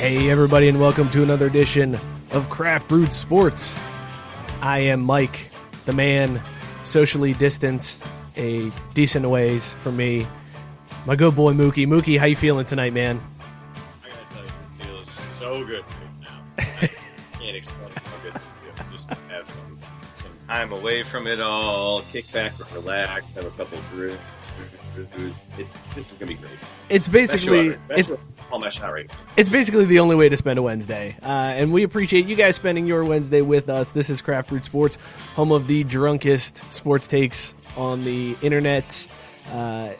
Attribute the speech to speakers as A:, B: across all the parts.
A: Hey, everybody, and welcome to another edition of Craft Brewed Sports. I am Mike, the man, socially distanced a decent ways from me. My good boy Mookie. Mookie, how you feeling tonight, man?
B: I gotta tell you, this feels so good right now. I can't explain how good this feels. Just to have some, some time away from it all, kick back, relax, have a couple brews. It's this is gonna be great.
A: It's
B: Best
A: basically
B: ever. Best
A: it's
B: all my shot right.
A: it's basically the only way to spend a Wednesday, uh, and we appreciate you guys spending your Wednesday with us. This is Craft Brewed Sports, home of the drunkest sports takes on the internet. Uh,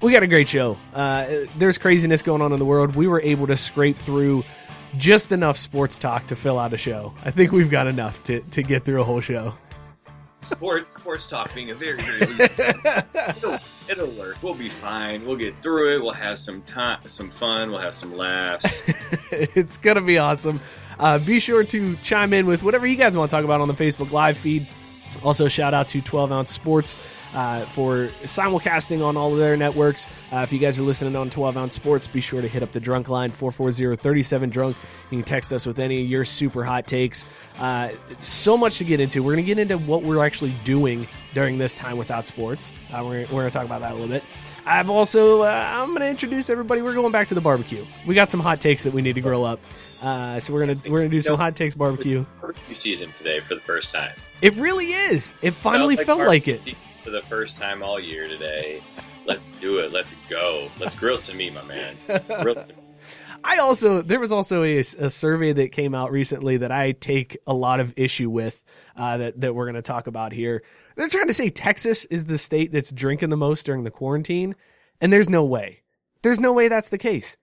A: we got a great show. Uh, there's craziness going on in the world. We were able to scrape through just enough sports talk to fill out a show. I think we've got enough to, to get through a whole show.
B: Sports sports talk being a very very it'll, it'll work. We'll be fine. We'll get through it. We'll have some time, some fun. We'll have some laughs.
A: it's gonna be awesome. Uh, be sure to chime in with whatever you guys want to talk about on the Facebook Live feed. Also, shout out to 12 Ounce Sports uh, for simulcasting on all of their networks. Uh, if you guys are listening on 12 Ounce Sports, be sure to hit up the drunk line 440 37 drunk. You can text us with any of your super hot takes. Uh, so much to get into. We're going to get into what we're actually doing during this time without sports. Uh, we're we're going to talk about that a little bit. I've also, uh, I'm going to introduce everybody. We're going back to the barbecue. We got some hot takes that we need to grill up. Uh, so we're gonna we're gonna do some hot takes barbecue.
B: Barbecue season today for the first time.
A: It really is. It finally felt like it.
B: For the first time all year today. Let's do it. Let's go. Let's grill some meat, my man. Grill some meat.
A: I also there was also a, a survey that came out recently that I take a lot of issue with uh, that that we're going to talk about here. They're trying to say Texas is the state that's drinking the most during the quarantine, and there's no way. There's no way that's the case.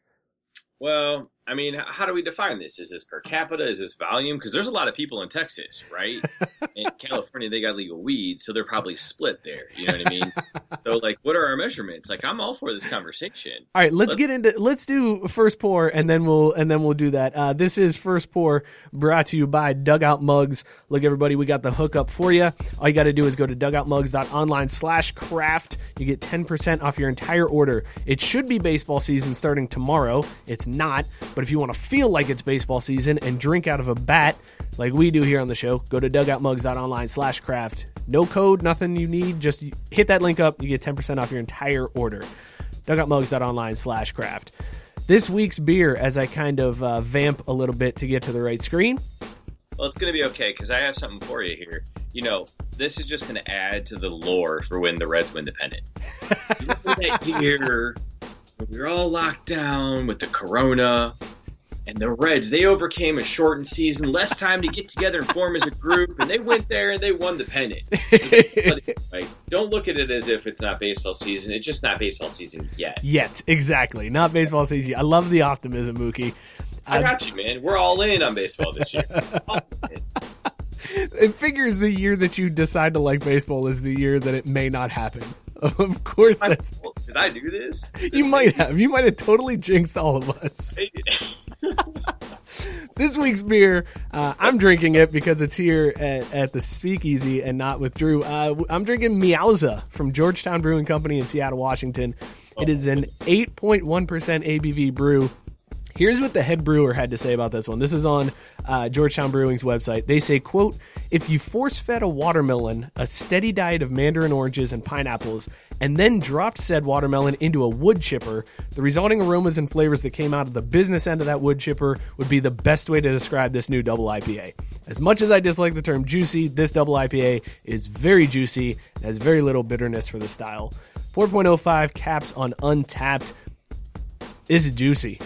B: Well, I mean, how do we define this? Is this per capita? Is this volume? Because there's a lot of people in Texas, right? in California, they got legal weed, so they're probably split there. You know what I mean? so, like, what are our measurements? Like, I'm all for this conversation.
A: All right, let's
B: Let's-
A: get into let's do first pour and then we'll and then we'll do that. Uh, this is first pour brought to you by Dugout Mugs. Look, everybody, we got the hookup for you. All you got to do is go to dugoutmugs.online slash craft. You get ten percent off your entire order. It should be baseball season starting tomorrow. It's not, but if you want to feel like it's baseball season and drink out of a bat like we do here on the show, go to dugoutmugs.online slash craft. No code, nothing you need. Just hit that link up. You get ten percent off your entire order dugoutmugs.online slash craft. This week's beer, as I kind of uh, vamp a little bit to get to the right screen,
B: Well, it's going to be okay because I have something for you here. You know, this is just going to add to the lore for when the Reds win the pennant. That year we were all locked down with the corona, and the Reds, they overcame a shortened season, less time to get together and form as a group, and they went there and they won the pennant. So that's what it's like. Don't look at it as if it's not baseball season. It's just not baseball season yet.
A: yet exactly, not baseball season. I love the optimism, Mookie.
B: I got you, man. We're all in on baseball this year.
A: It figures the year that you decide to like baseball is the year that it may not happen. Of course,
B: I-
A: that's
B: Did I do this?
A: you might have. You might have totally jinxed all of us. This week's beer, uh, I'm drinking it because it's here at, at the Speakeasy and not with Drew. Uh, I'm drinking Meowza from Georgetown Brewing Company in Seattle, Washington. It is an 8.1% ABV brew. Here's what the head brewer had to say about this one. This is on uh, Georgetown Brewing's website. They say, "quote If you force-fed a watermelon a steady diet of mandarin oranges and pineapples, and then dropped said watermelon into a wood chipper, the resulting aromas and flavors that came out of the business end of that wood chipper would be the best way to describe this new double IPA. As much as I dislike the term juicy, this double IPA is very juicy and has very little bitterness for the style." 4.05 caps on Untappd. This is juicy.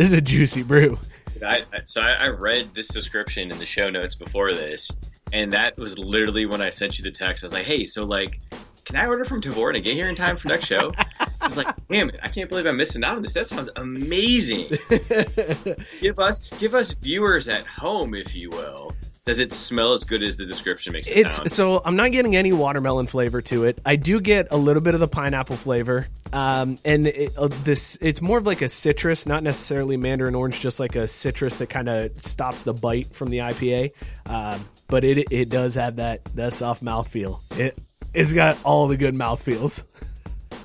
A: This is a juicy brew.
B: I, so I, I read this description in the show notes before this, and that was literally when I sent you the text. I was like, "Hey, so like, can I order from Tavour and get here in time for next show?" I was like, "Damn it! I can't believe I'm missing out on this. That sounds amazing." give us give us viewers at home, if you will. Does it smell as good as the description makes it
A: It's
B: sound?
A: so I'm not getting any watermelon flavor to it. I do get a little bit of the pineapple flavor, um, and it, uh, this it's more of like a citrus, not necessarily mandarin orange, just like a citrus that kind of stops the bite from the IPA. Um, but it it does have that that soft mouth feel. It it's got all the good mouth feels.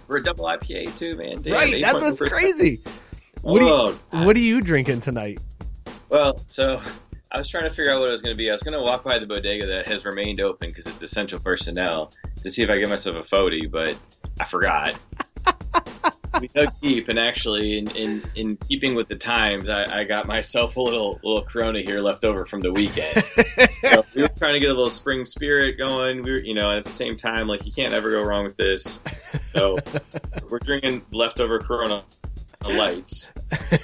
B: We're a double IPA too, man. Damn,
A: right, that's what's crazy. What
B: Oh,
A: you What are you drinking tonight?
B: Well, so I was trying to figure out what it was going to be. I was going to walk by the bodega that has remained open because it's essential personnel to see if I get myself a Fody, but I forgot. we dug deep, and actually, in, in, in keeping with the times, I, I got myself a little little Corona here left over from the weekend. so we were trying to get a little spring spirit going. We were, you know, at the same time, like you can't ever go wrong with this. So we're drinking leftover Corona lights,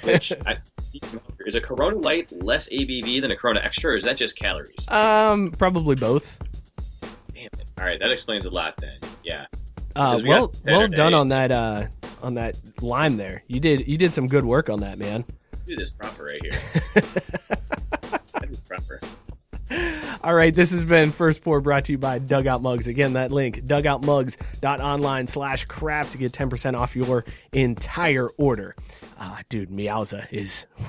B: which I, is a Corona Light less ABV than a Corona Extra, or is that just calories?
A: Um, probably both.
B: Damn it! All right, that explains a lot then. Yeah,
A: Uh,
B: we
A: well, well done on that uh, on that lime there. You did you did some good work on that, man.
B: do this proper right here. I do proper.
A: All right, this has been First Pour brought to you by Dugout Mugs. Again, that link, dugoutmugs.online slash craft to get 10% off your entire order. Uh, dude, Meowza is...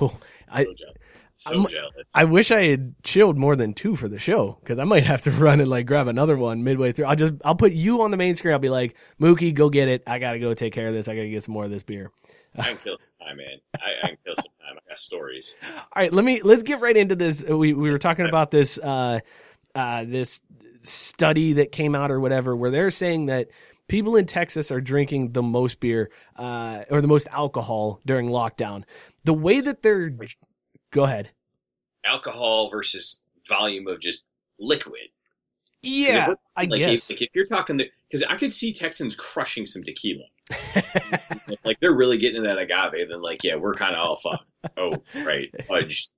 A: I,
B: So jealous. So
A: I'm-
B: jealous.
A: I wish I had chilled more than two for the show because I might have to run and like grab another one midway through. I'll just I'll put you on the main screen. I'll be like, Mookie, go get it. I gotta go take care of this. I gotta get some more of this beer.
B: I can kill some time, man. I, I can kill some time. I got stories.
A: All right, let me let's get right into this. We we were talking about this uh, uh, this study that came out or whatever, where they're saying that people in Texas are drinking the most beer uh, or the most alcohol during lockdown. The way that they're go ahead,
B: Alcohol versus volume of just liquid.
A: yeah, I
B: like,
A: guess.
B: If, like if you're talking the, because I could see Texans crushing some tequila. like they're really getting into that agave, then like yeah, we're kind of all fucked. Oh right, fudge.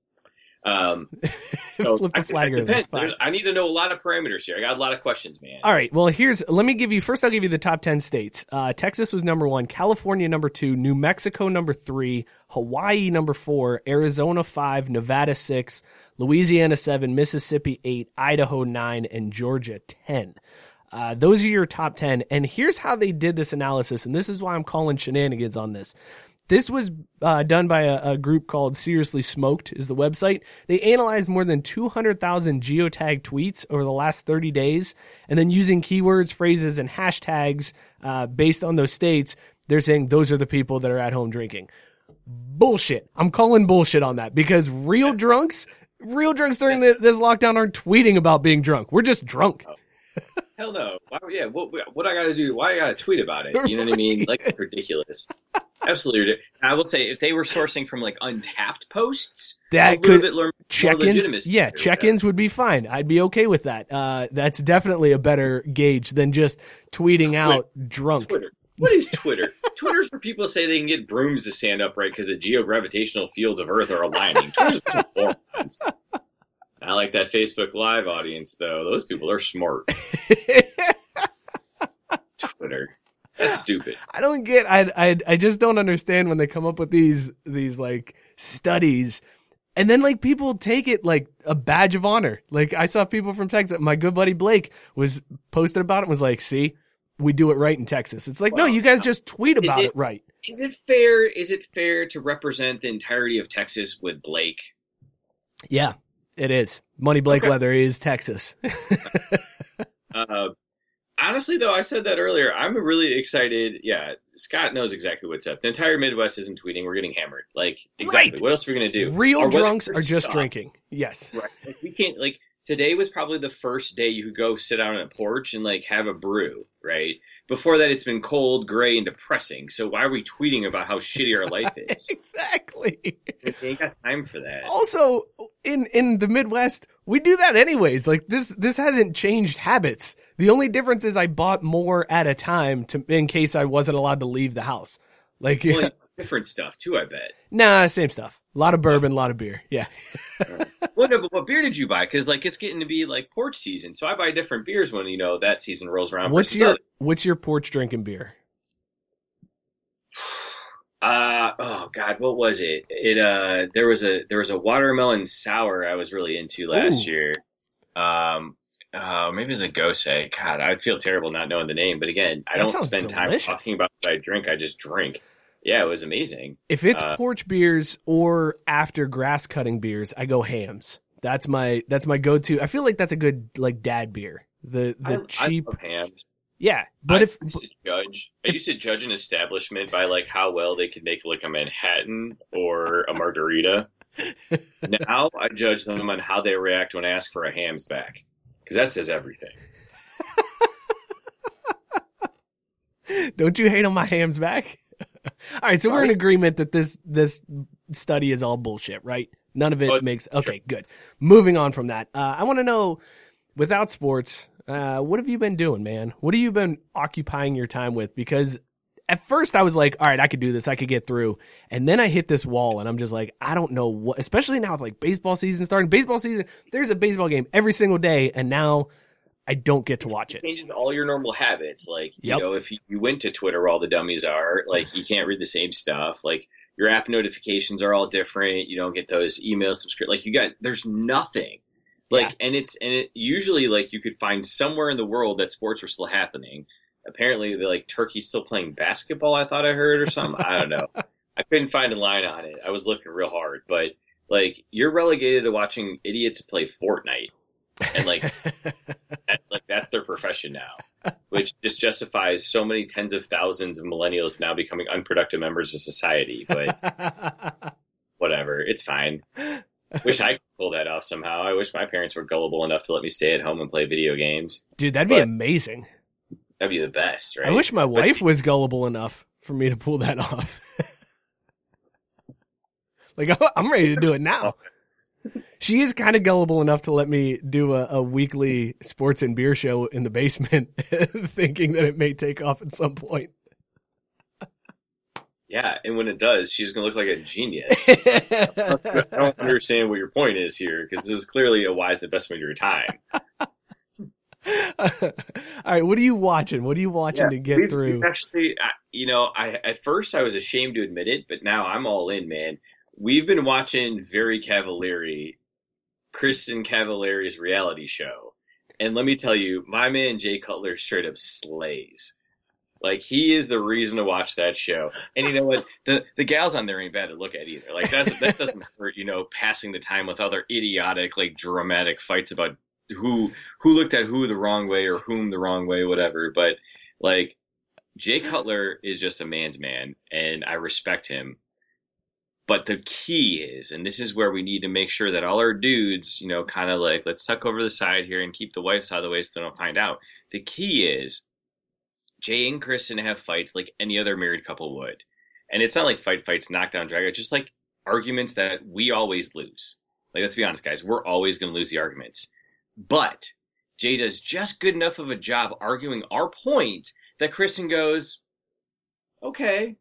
B: Um, so
A: Flip the
B: I-
A: flag that's fine.
B: There's- I need to know a lot of parameters here. I got a lot of questions, man.
A: All right. Well, here's let me give you first. I'll give you the top ten states. Uh, Texas was number one, California number two, New Mexico number three, Hawaii number four, Arizona five, Nevada six, Louisiana seven, Mississippi eight, Idaho nine, and Georgia ten. Uh, those are your top 10. And here's how they did this analysis. And this is why I'm calling shenanigans on this. This was uh, done by a, a group called Seriously Smoked, is the website. They analyzed more than 200,000 geotag tweets over the last 30 days, and then using keywords, phrases, and hashtags uh, based on those states, they're saying those are the people that are at home drinking. Bullshit. I'm calling bullshit on that because real drunks, real drunks during the, this lockdown aren't tweeting about being drunk. We're just drunk.
B: Hell no. Why, yeah, what what I got to do? Why I got to tweet about it? You know what I mean? Like it's ridiculous. Absolutely. ridiculous. I will say if they were sourcing from like Untappd posts,
A: That could-
B: more
A: check-ins yeah check-ins would be fine i'd be okay with that uh, that's definitely a better gauge than just tweeting out drunk
B: Twitter. What is Twitter? Twitter's for people say they can get brooms to stand upright because the geogravitational fields of Earth are aligning. Twitter's for morons. I like that Facebook Live audience though. Those people are smart. Twitter. That's stupid.
A: i don't get I, I i just don't understand when they come up with these these like studies and then like people take it like a badge of honor like i saw people from texas my good buddy blake was posted about it was like see we do it right in texas it's like no you guys uh, just tweet about
B: it-
A: it right
B: Is it fair? Is it fair to represent the entirety of Texas with Blake?
A: yeah it is money blake
B: Okay.
A: weather is texas
B: Uh, honestly, though, I said that earlier. I'm really excited. Yeah, Scott knows exactly what's up. The entire Midwest isn't tweeting. We're getting hammered. Like exactly.
A: Right.
B: What else are we gonna do?
A: real
B: Our
A: drunks are just drinking yes
B: Right. Like, we can't like today was probably the first day you could go sit out on a porch and like have a brew, right? Before that, it's been cold, gray, and depressing. So why are we tweeting about how shitty our life is?
A: exactly
B: we ain't got time for that.
A: also in in the midwest We do that anyways. Like this, this hasn't changed habits. The only difference is I bought more at a time to, in case I wasn't allowed to leave the house. Like,
B: Well, different stuff too. I bet.
A: nah, same stuff. A lot of bourbon, a lot of beer. Yeah.
B: What, no, but what beer did you buy? Because like it's getting to be like porch season, so I buy different beers when you know that season rolls around.
A: What's your,
B: other-
A: what's your porch drinking beer?
B: Uh oh God, what was it? It uh there was a there was a watermelon sour I was really into last
A: Ooh.
B: year. Um uh maybe it was a Gose. God, I feel terrible not knowing the name, but again, I
A: That
B: don't spend time talking about what I drink, I just drink. Yeah, it was amazing.
A: If it's
B: Uh,
A: porch beers or after grass cutting beers, I go Hamm's. That's my that's my go to. I feel like that's a good like dad beer. The the
B: I,
A: cheap,
B: I Hamm's.
A: yeah. But
B: I
A: if
B: used to judge I used to judge an establishment by like how well they could make like a Manhattan or a margarita. now I judge them on how they react when I ask for a Hamm's back. Because that says everything.
A: Don't you hate on my Hamm's back? all right, so we're in agreement that this this study is all bullshit, right? None of it
B: Oh,
A: makes okay. Good. Moving on from that, uh, I want to know, without sports, uh, what have you been doing, man? What have you been occupying your time with? Because at first I was like, all right, I could do this, I could get through, and then I hit this wall, and I'm just like, I don't know what. Especially now with like baseball season starting, baseball season, there's a baseball game every single day, and now I don't get to watch it.
B: changes all your normal habits. Like,
A: Yep.
B: you know, if you, you went to Twitter where all the dummies are, like, you can't read the same stuff. Like, your app notifications are all different. You don't get those email subscription. Like, you got, there's nothing. Like, and it's, and it usually, like, you could find somewhere in the world that sports were still happening. Apparently, the like, Turkey's still playing basketball, I thought I heard, or something. I don't know. I couldn't find a line on it. I was looking real hard. But, like, you're relegated to watching idiots play Fortnite. And, like, that, like that's their profession now, which just justifies so many tens of thousands of millennials now becoming unproductive members of society. But whatever, it's fine. Wish I could pull that off somehow. I wish my parents were gullible enough to let me stay at home and play video games.
A: Dude, that'd be amazing.
B: That'd be the best, right?
A: I wish my wife was gullible enough for me to pull that off. like I'm- I'm ready to do it now. She is kind of gullible enough to let me do a, a weekly sports and beer show in the basement, thinking that it may take off at some point.
B: Yeah, and when it does, she's gonna look like a genius. I don't understand what your point is here because this is clearly a wise investment of your time.
A: All right, what are you watching? What are you watching
B: Yes,
A: to get
B: we've-
A: through?
B: we've actually, I- you know, I at first I was ashamed to admit it, but now I'm all in, man. We've been watching very Cavallari, Kristin Cavallari's reality show, and let me tell you, my man Jay Cutler straight up slays. Like he is the reason to watch that show, and you know what? The the gals on there ain't bad to look at either. Like that's that doesn't hurt, you know, passing the time with other idiotic, like dramatic fights about who who looked at who the wrong way or whom the wrong way, whatever. But like Jay Cutler is just a man's man, and I respect him. But the key is, and this is where we need to make sure that all our dudes, you know, kind of like let's tuck over the side here and keep the wives out of the way so they don't find out. The key is Jay and Kristin have fights like any other married couple would, and it's not like fight fights, knockdown, drag out, just like arguments that we always lose. Like let's be honest, guys, we're always going to lose the arguments. But Jay does just good enough of a job arguing our point that Kristin goes, "Okay,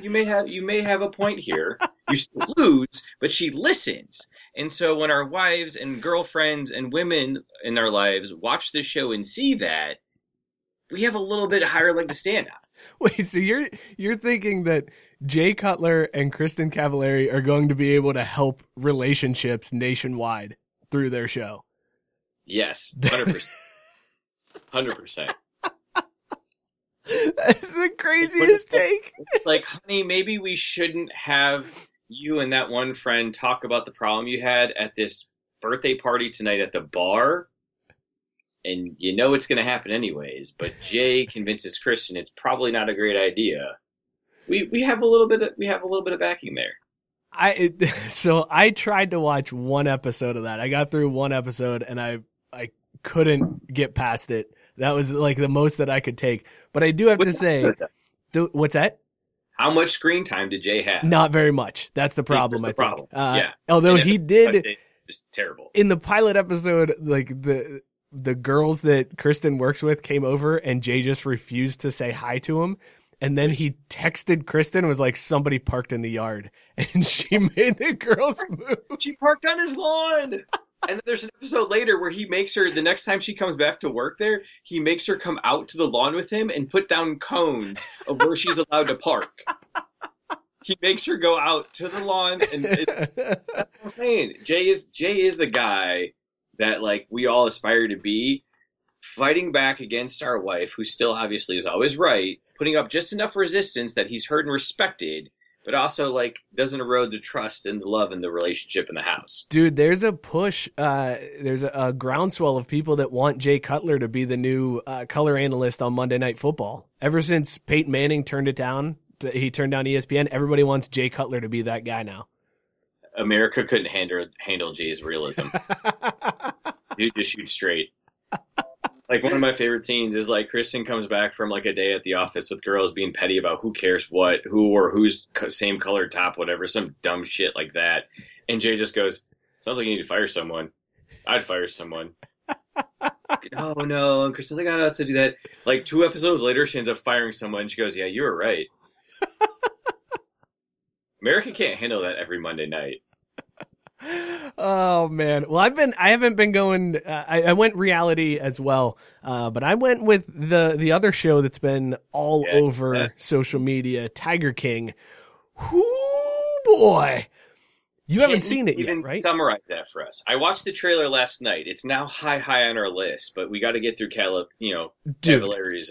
B: you may have you may have a point here. You still lose, but she listens." And so when our wives and girlfriends and women in our lives watch this show and see that, we have a little bit higher leg to stand on.
A: Wait, so you're you're thinking that Jay Cutler and Kristin Cavallari are going to be able to help relationships nationwide through their show?
B: Yes, hundred percent, hundred percent.
A: That's the craziest take.
B: It's like, honey, maybe we shouldn't have you and that one friend talk about the problem you had at this birthday party tonight at the bar. And you know it's going to happen anyways. But Jay convinces Kristin it's probably not a great idea. We we have a little bit of, we have a little bit of backing there.
A: I so I tried to watch one episode of that. I got through one episode and I I couldn't get past it. That was like the most that I could take. But I do have to say, th- what's that?
B: How much screen time did Jay have?
A: Not very much. That's the problem.
B: that's
A: I
B: the
A: think.
B: problem.
A: Uh,
B: Yeah.
A: Although
B: And
A: he did
B: just terrible.
A: in the pilot episode, like the the girls that Kristin works with came over and Jay just refused to say hi to him. And then he texted Kristin was like, somebody parked in the yard. And she made the girls move.
B: She parked on his lawn. And then there's an episode later where he makes her the next time she comes back to work there, he makes her come out to the lawn with him and put down cones of where she's allowed to park. He makes her go out to the lawn, and it, that's what I'm saying. Jay is Jay is the guy that like we all aspire to be, fighting back against our wife, who still obviously is always right, putting up just enough resistance that he's heard and respected, but also like doesn't erode the trust and the love and the relationship in the house.
A: Dude, there's a push. Uh, there's a, a groundswell of people that want Jay Cutler to be the new uh, color analyst on Monday Night Football. Ever since Peyton Manning turned it down, he turned down ESPN. Everybody wants Jay Cutler to be that guy now.
B: America couldn't handle handle Jay's realism. Dude just shoot straight. Like one of my favorite scenes is like Kristin comes back from like a day at the office with girls being petty about who cares what, who or who's same colored top, whatever, some dumb shit like that. And Jay just goes, "Sounds like you need to fire someone. I'd fire someone." oh no! And Kristen's like, "I don't know how to do that." Like two episodes later, she ends up firing someone. She goes, "Yeah, you were right." America can't handle that every Monday night.
A: Oh man. Well i've been i haven't been going uh, I, I went reality as well uh, but i went with the the other show that's been all
B: Yeah,
A: over
B: yeah.
A: social media tiger king. Whoo boy you haven't seen it
B: even
A: yet right
B: Summarize that for us. I watched the trailer last night. It's now high, high on our list, but we got to get through Caleb, you know,
A: Dude.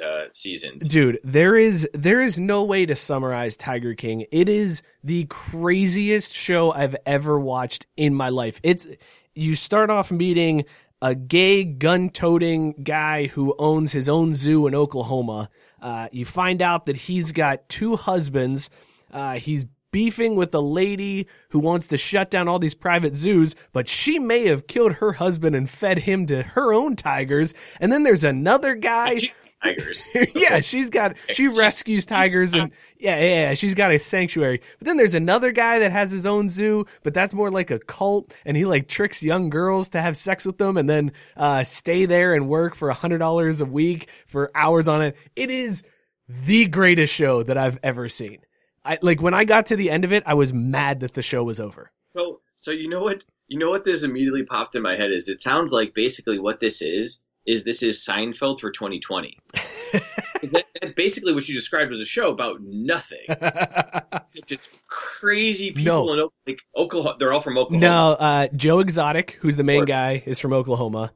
B: Uh, seasons.
A: Dude, there is there is no way to summarize Tiger King. It is the craziest show I've ever watched in my life. It's you start off meeting a gay gun-toting guy who owns his own zoo in Oklahoma. Uh, you find out that he's got two husbands. Uh, he's beefing with a lady who wants to shut down all these private zoos, but she may have killed her husband and fed him to her own tigers. And then there's another guy.
B: She's tigers.
A: yeah, she's got she
B: She-
A: rescues tigers and yeah, yeah, yeah, she's got a sanctuary. But then there's another guy that has his own zoo, but that's more like a cult, and he like tricks young girls to have sex with them and then uh, stay there and work for a hundred dollars a week for hours on it. It is the greatest show that I've ever seen. I like when I got to the end of it, I was mad that the show was over.
B: So, so you know what? You know what? This immediately popped in my head is it sounds like basically what this is is this is Seinfeld for 2020. that, that basically what you described was a show about nothing. It's just crazy people
A: No.
B: in like Oklahoma. They're all from Oklahoma.
A: No, uh, Joe Exotic, who's the main
B: Or-
A: guy, is from Oklahoma.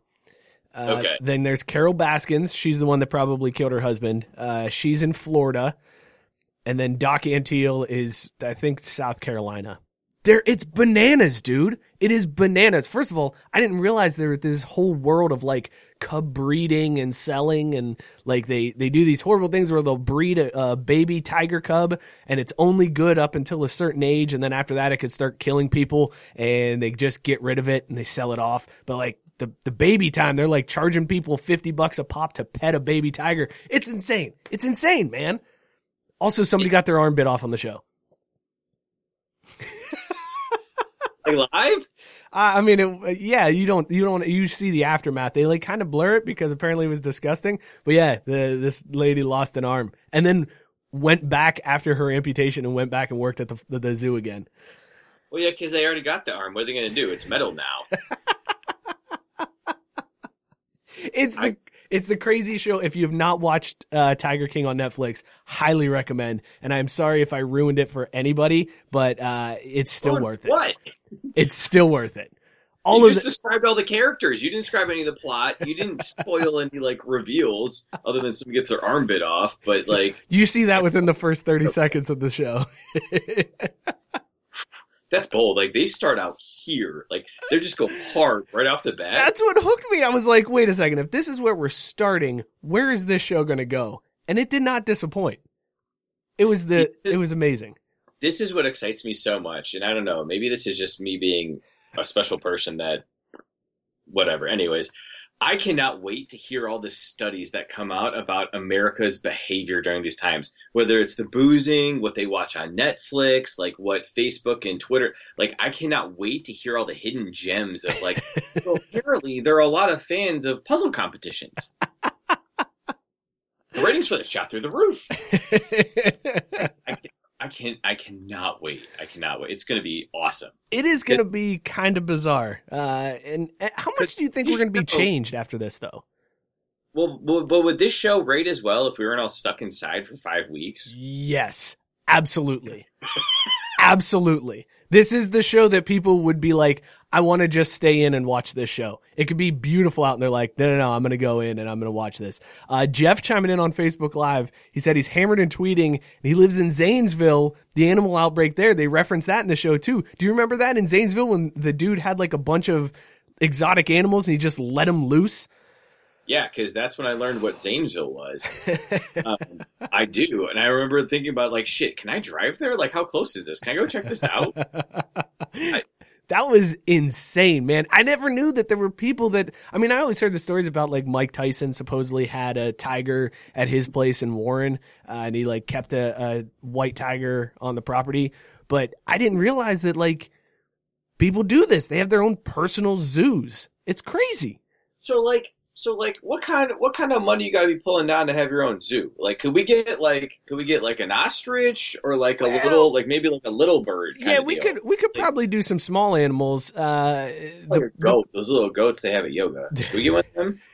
A: Uh,
B: Okay.
A: Then there's Carole Baskins. She's the one that probably killed her husband. Uh, she's in Florida. And then Doc Antle is, I think, South Carolina. There, it's bananas, dude. It is bananas. First of all, I didn't realize there was this whole world of like cub breeding and selling, and like they they do these horrible things where they'll breed a, a baby tiger cub, and it's only good up until a certain age, and then after that, it could start killing people, and they just get rid of it and they sell it off. But like the the baby time, they're like charging people fifty bucks a pop to pet a baby tiger. It's insane. It's insane, man. Also, somebody got their arm bit off on the show.
B: Like live?
A: I I mean, it, yeah, you don't, you don't, you see the aftermath. They like kind of blur it because apparently it was disgusting. But yeah, the this lady lost an arm and then went back after her amputation and went back and worked at the the, the zoo again.
B: Well, yeah, because they already got the arm. What are they going to do? It's metal now.
A: It's the it's the crazy show. If you have not watched uh, Tiger King on Netflix, highly recommend. And I'm sorry if I ruined it for anybody, but uh, it's still worth it.
B: What?
A: It's still worth it. All
B: you
A: of
B: just
A: the,
B: described all the characters. You didn't describe any of the plot. You didn't spoil any like reveals, other than someone gets their arm bit off. But like
A: you see that within the first 30 seconds of the show.
B: that's bold. Like they start out here, like they just go hard right off the bat.
A: That's what hooked me. I was like, wait a second. If this is where we're starting, where is this show going to go? And it did not disappoint. It was the
B: See, is-
A: it was amazing.
B: this is what excites me so much. And I don't know, maybe this is just me being a special person that, whatever. Anyways, I cannot wait to hear all the studies that come out about America's behavior during these times. Whether it's the boozing, what they watch on Netflix, like what Facebook and Twitter. Like I cannot wait to hear all the hidden gems of like. apparently, there are a lot of fans of puzzle competitions. the ratings for this shot through the roof. I, I can I cannot wait. I cannot wait. It's going to be awesome.
A: It is going to be kind of bizarre. Uh, and, and how much do you think we're going to be changed after this, though?
B: Well, well, but would this show rate as well if we weren't all stuck inside for five weeks?
A: Yes, absolutely, absolutely. This is the show that people would be like, I want to just stay in and watch this show. It could be beautiful out, and they're like, no, no, no, I'm going to go in and I'm going to watch this. Uh, Jeff chiming in on Facebook Live. He said he's hammered and tweeting, and he lives in Zanesville. The animal outbreak there, they reference that in the show too. Do you remember that in Zanesville when the dude had like a bunch of exotic animals and he just let them loose?
B: Yeah, because that's when I learned what Zanesville was. um, I do, and I remember thinking about like, shit, can I drive there? Like, how close is this? Can I go check this out?
A: I, that was insane, man. I never knew that there were people that. I mean, I always heard the stories about like Mike Tyson supposedly had a tiger at his place in Warren, uh, and he like kept a, a white tiger on the property. But I didn't realize that like people do this. They have their own personal zoos. It's crazy.
B: So like so like what kind of what kind of money you got to be pulling down to have your own zoo? Like could we get like could we get like an ostrich or like a well, little like maybe like a little bird
A: yeah we could we could probably do some small animals uh
B: like the, goat those little goats they have at yoga. We get one of them?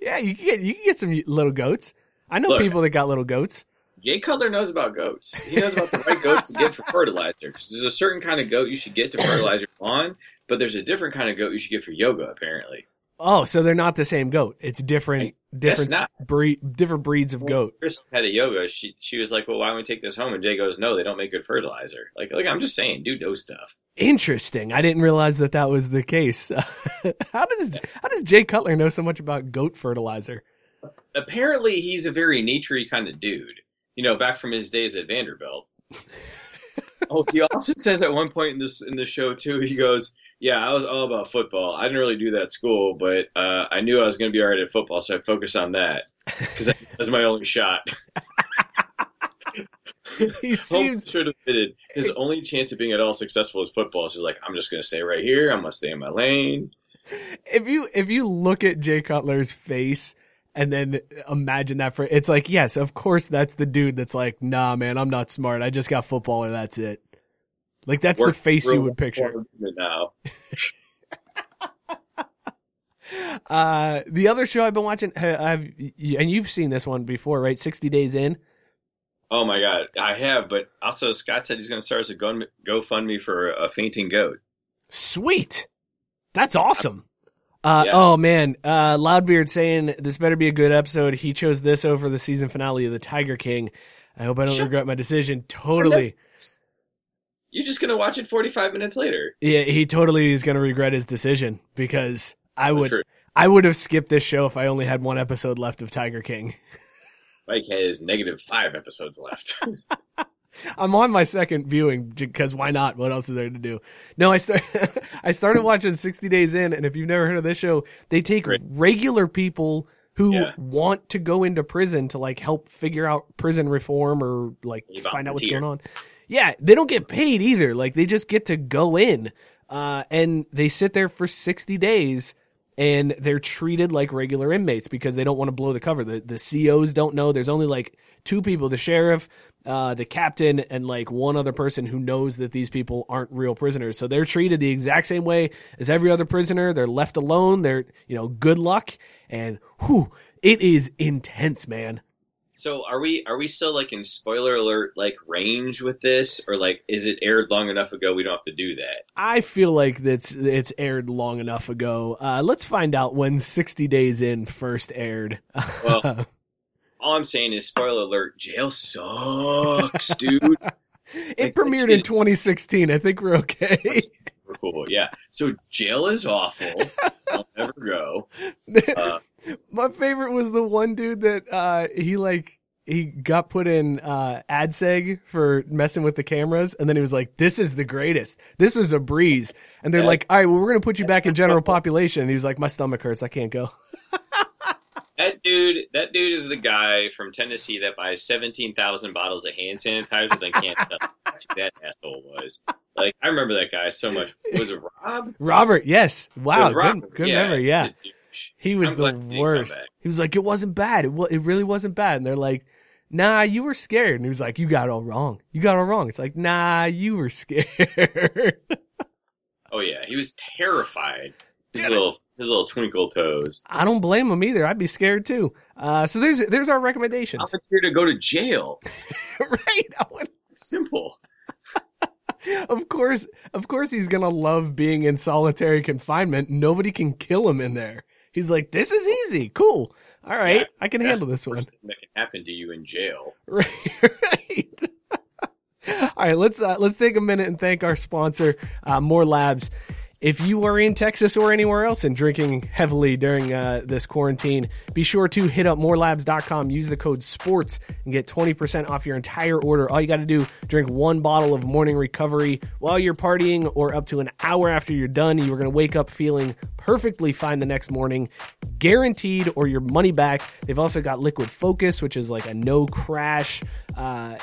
A: Yeah you can get you can get some little goats. I know Look, people that got little goats
B: Jay Cutler knows about goats. He knows about the right goats to get for fertilizer. There's a certain kind of goat you should get to fertilize your lawn, but there's a different kind of goat you should get for yoga, apparently.
A: Oh, so they're not the same goat. It's different, different breed, different breeds of goat.
B: Chris had a yoga. She she was like, "Well, why don't we take this home?" And Jay goes, "No, they don't make good fertilizer." Like, like I'm just saying, dude knows stuff.
A: Interesting. I didn't realize that that was the case. how does how does Jay Cutler know so much about goat fertilizer?
B: Apparently, he's a very naturey kind of dude you know, back from his days at Vanderbilt. oh, he also says at one point in this in the show too, he goes, "Yeah, I was all about football. I didn't really do that at school, but uh, I knew I was going to be alright at football, so I focused on that because that was my only shot."
A: he seems
B: should have admitted his only chance of being at all successful is football. So he's like, "I'm just going to stay right here. I'm going to stay in my lane."
A: If you if you look at Jay Cutler's face and then imagine that for it's like yes of course that's the dude that's like nah man i'm not smart. I just got football and that's it. Like that's Work the face you would picture.
B: now.
A: Uh the other show i've been watching i've and you've seen this one before right? 60 days in?
B: Oh my god. I have but also scott said he's going to start as a go gofundme for a fainting goat.
A: Sweet! That's awesome uh, yeah. Oh man, uh, Loudbeard saying this better be a good episode. He chose this over the season finale of The Tiger King. I hope I don't regret my decision. Totally.
B: You're just gonna watch it 45 minutes later.
A: Yeah, he totally is gonna regret his decision because I would, I would have skipped this show if I only had one episode left of Tiger King.
B: Mike has negative five episodes left.
A: I'm on my second viewing because why not? What else is there to do? No, I start, I started watching 60 Days In, and if you've never heard of this show, they take regular people who yeah. want to go into prison to like help figure out prison reform or like find out what's going on. Yeah, they don't get paid either. Like they just get to go in, uh, and they sit there for 60 days and they're treated like regular inmates because they don't want to blow the cover. The the COs don't know. There's only like two people, the sheriff, uh, the captain and like one other person who knows that these people aren't real prisoners. So they're treated the exact same way as every other prisoner. They're left alone. They're, you know, good luck. And whew, it is intense, man.
B: So are we are we still like in spoiler alert like range with this or like is it aired long enough ago we don't have to do that?
A: I feel like that's it's aired long enough ago. Uh, let's find out when 60 days in first aired.
B: Well, all I'm saying is, spoiler alert: jail sucks, dude.
A: it like, premiered in 2016. I think we're okay.
B: Cool, yeah. So jail is awful. I'll never go.
A: Uh, My favorite was the one dude that uh, he like he got put in uh, AdSeg for messing with the cameras, and then he was like, "This is the greatest. This was a breeze." And they're
B: Yeah.
A: like, "All right, well, we're gonna put you back in general population." And he was like, "My stomach hurts. I can't go."
B: That dude, that dude is the guy from Tennessee that buys seventeen thousand bottles of hand sanitizer then can't tell. That's who that asshole was. Like I remember that guy so much. Was it Rob?
A: Robert, yes, wow, good, good
B: yeah,
A: memory. Yeah,
B: he's a douche.
A: he was
B: I'm
A: the
B: glad he didn't come
A: worst. He was like, "It wasn't bad. It it really wasn't bad." And they're like, "Nah, you were scared." And he was like, "You got it all wrong. You got it all wrong." It's like, "Nah, you were scared."
B: Oh yeah, he was terrified. His little his little twinkle toes.
A: I don't blame him either. I'd be scared too. Uh, so there's there's our recommendations,
B: I'm here to go to jail.
A: right? Want-
B: simple.
A: of course, of course, he's gonna love being in solitary confinement. Nobody can kill him in there. He's like, this is easy, cool. All right,
B: Yeah,
A: I can handle this one.
B: that can happen to you in jail.
A: Right. right. All right, let's uh, let's take a minute and thank our sponsor, uh, More Labs. If you are in Texas or anywhere else and drinking heavily during uh, this quarantine, be sure to hit up morelabs.com, use the code SPORTS, and get 20% off your entire order. All you got to do, drink one bottle of morning recovery while you're partying or up to an hour after you're done. You're going to wake up feeling perfectly fine the next morning, guaranteed, or your money back. They've also got Liquid Focus, which is like a no crash, uh,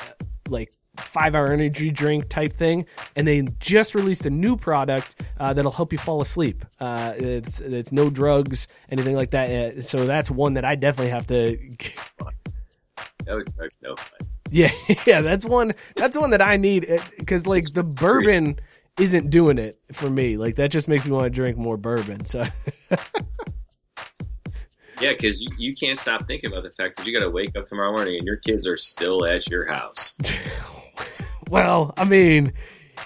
A: like five hour energy drink type thing and they just released a new product uh, that'll help you fall asleep. Uh, it's it's no drugs anything like that Uh, so that's one that i definitely have to
B: That would no fun.
A: yeah yeah that's one that's one that i need because like the bourbon isn't doing it for me. Like that just makes me want to drink more bourbon so
B: Yeah, because you, you can't stop thinking about the fact that you got to wake up tomorrow morning and your kids are still at your house.
A: Well, I mean,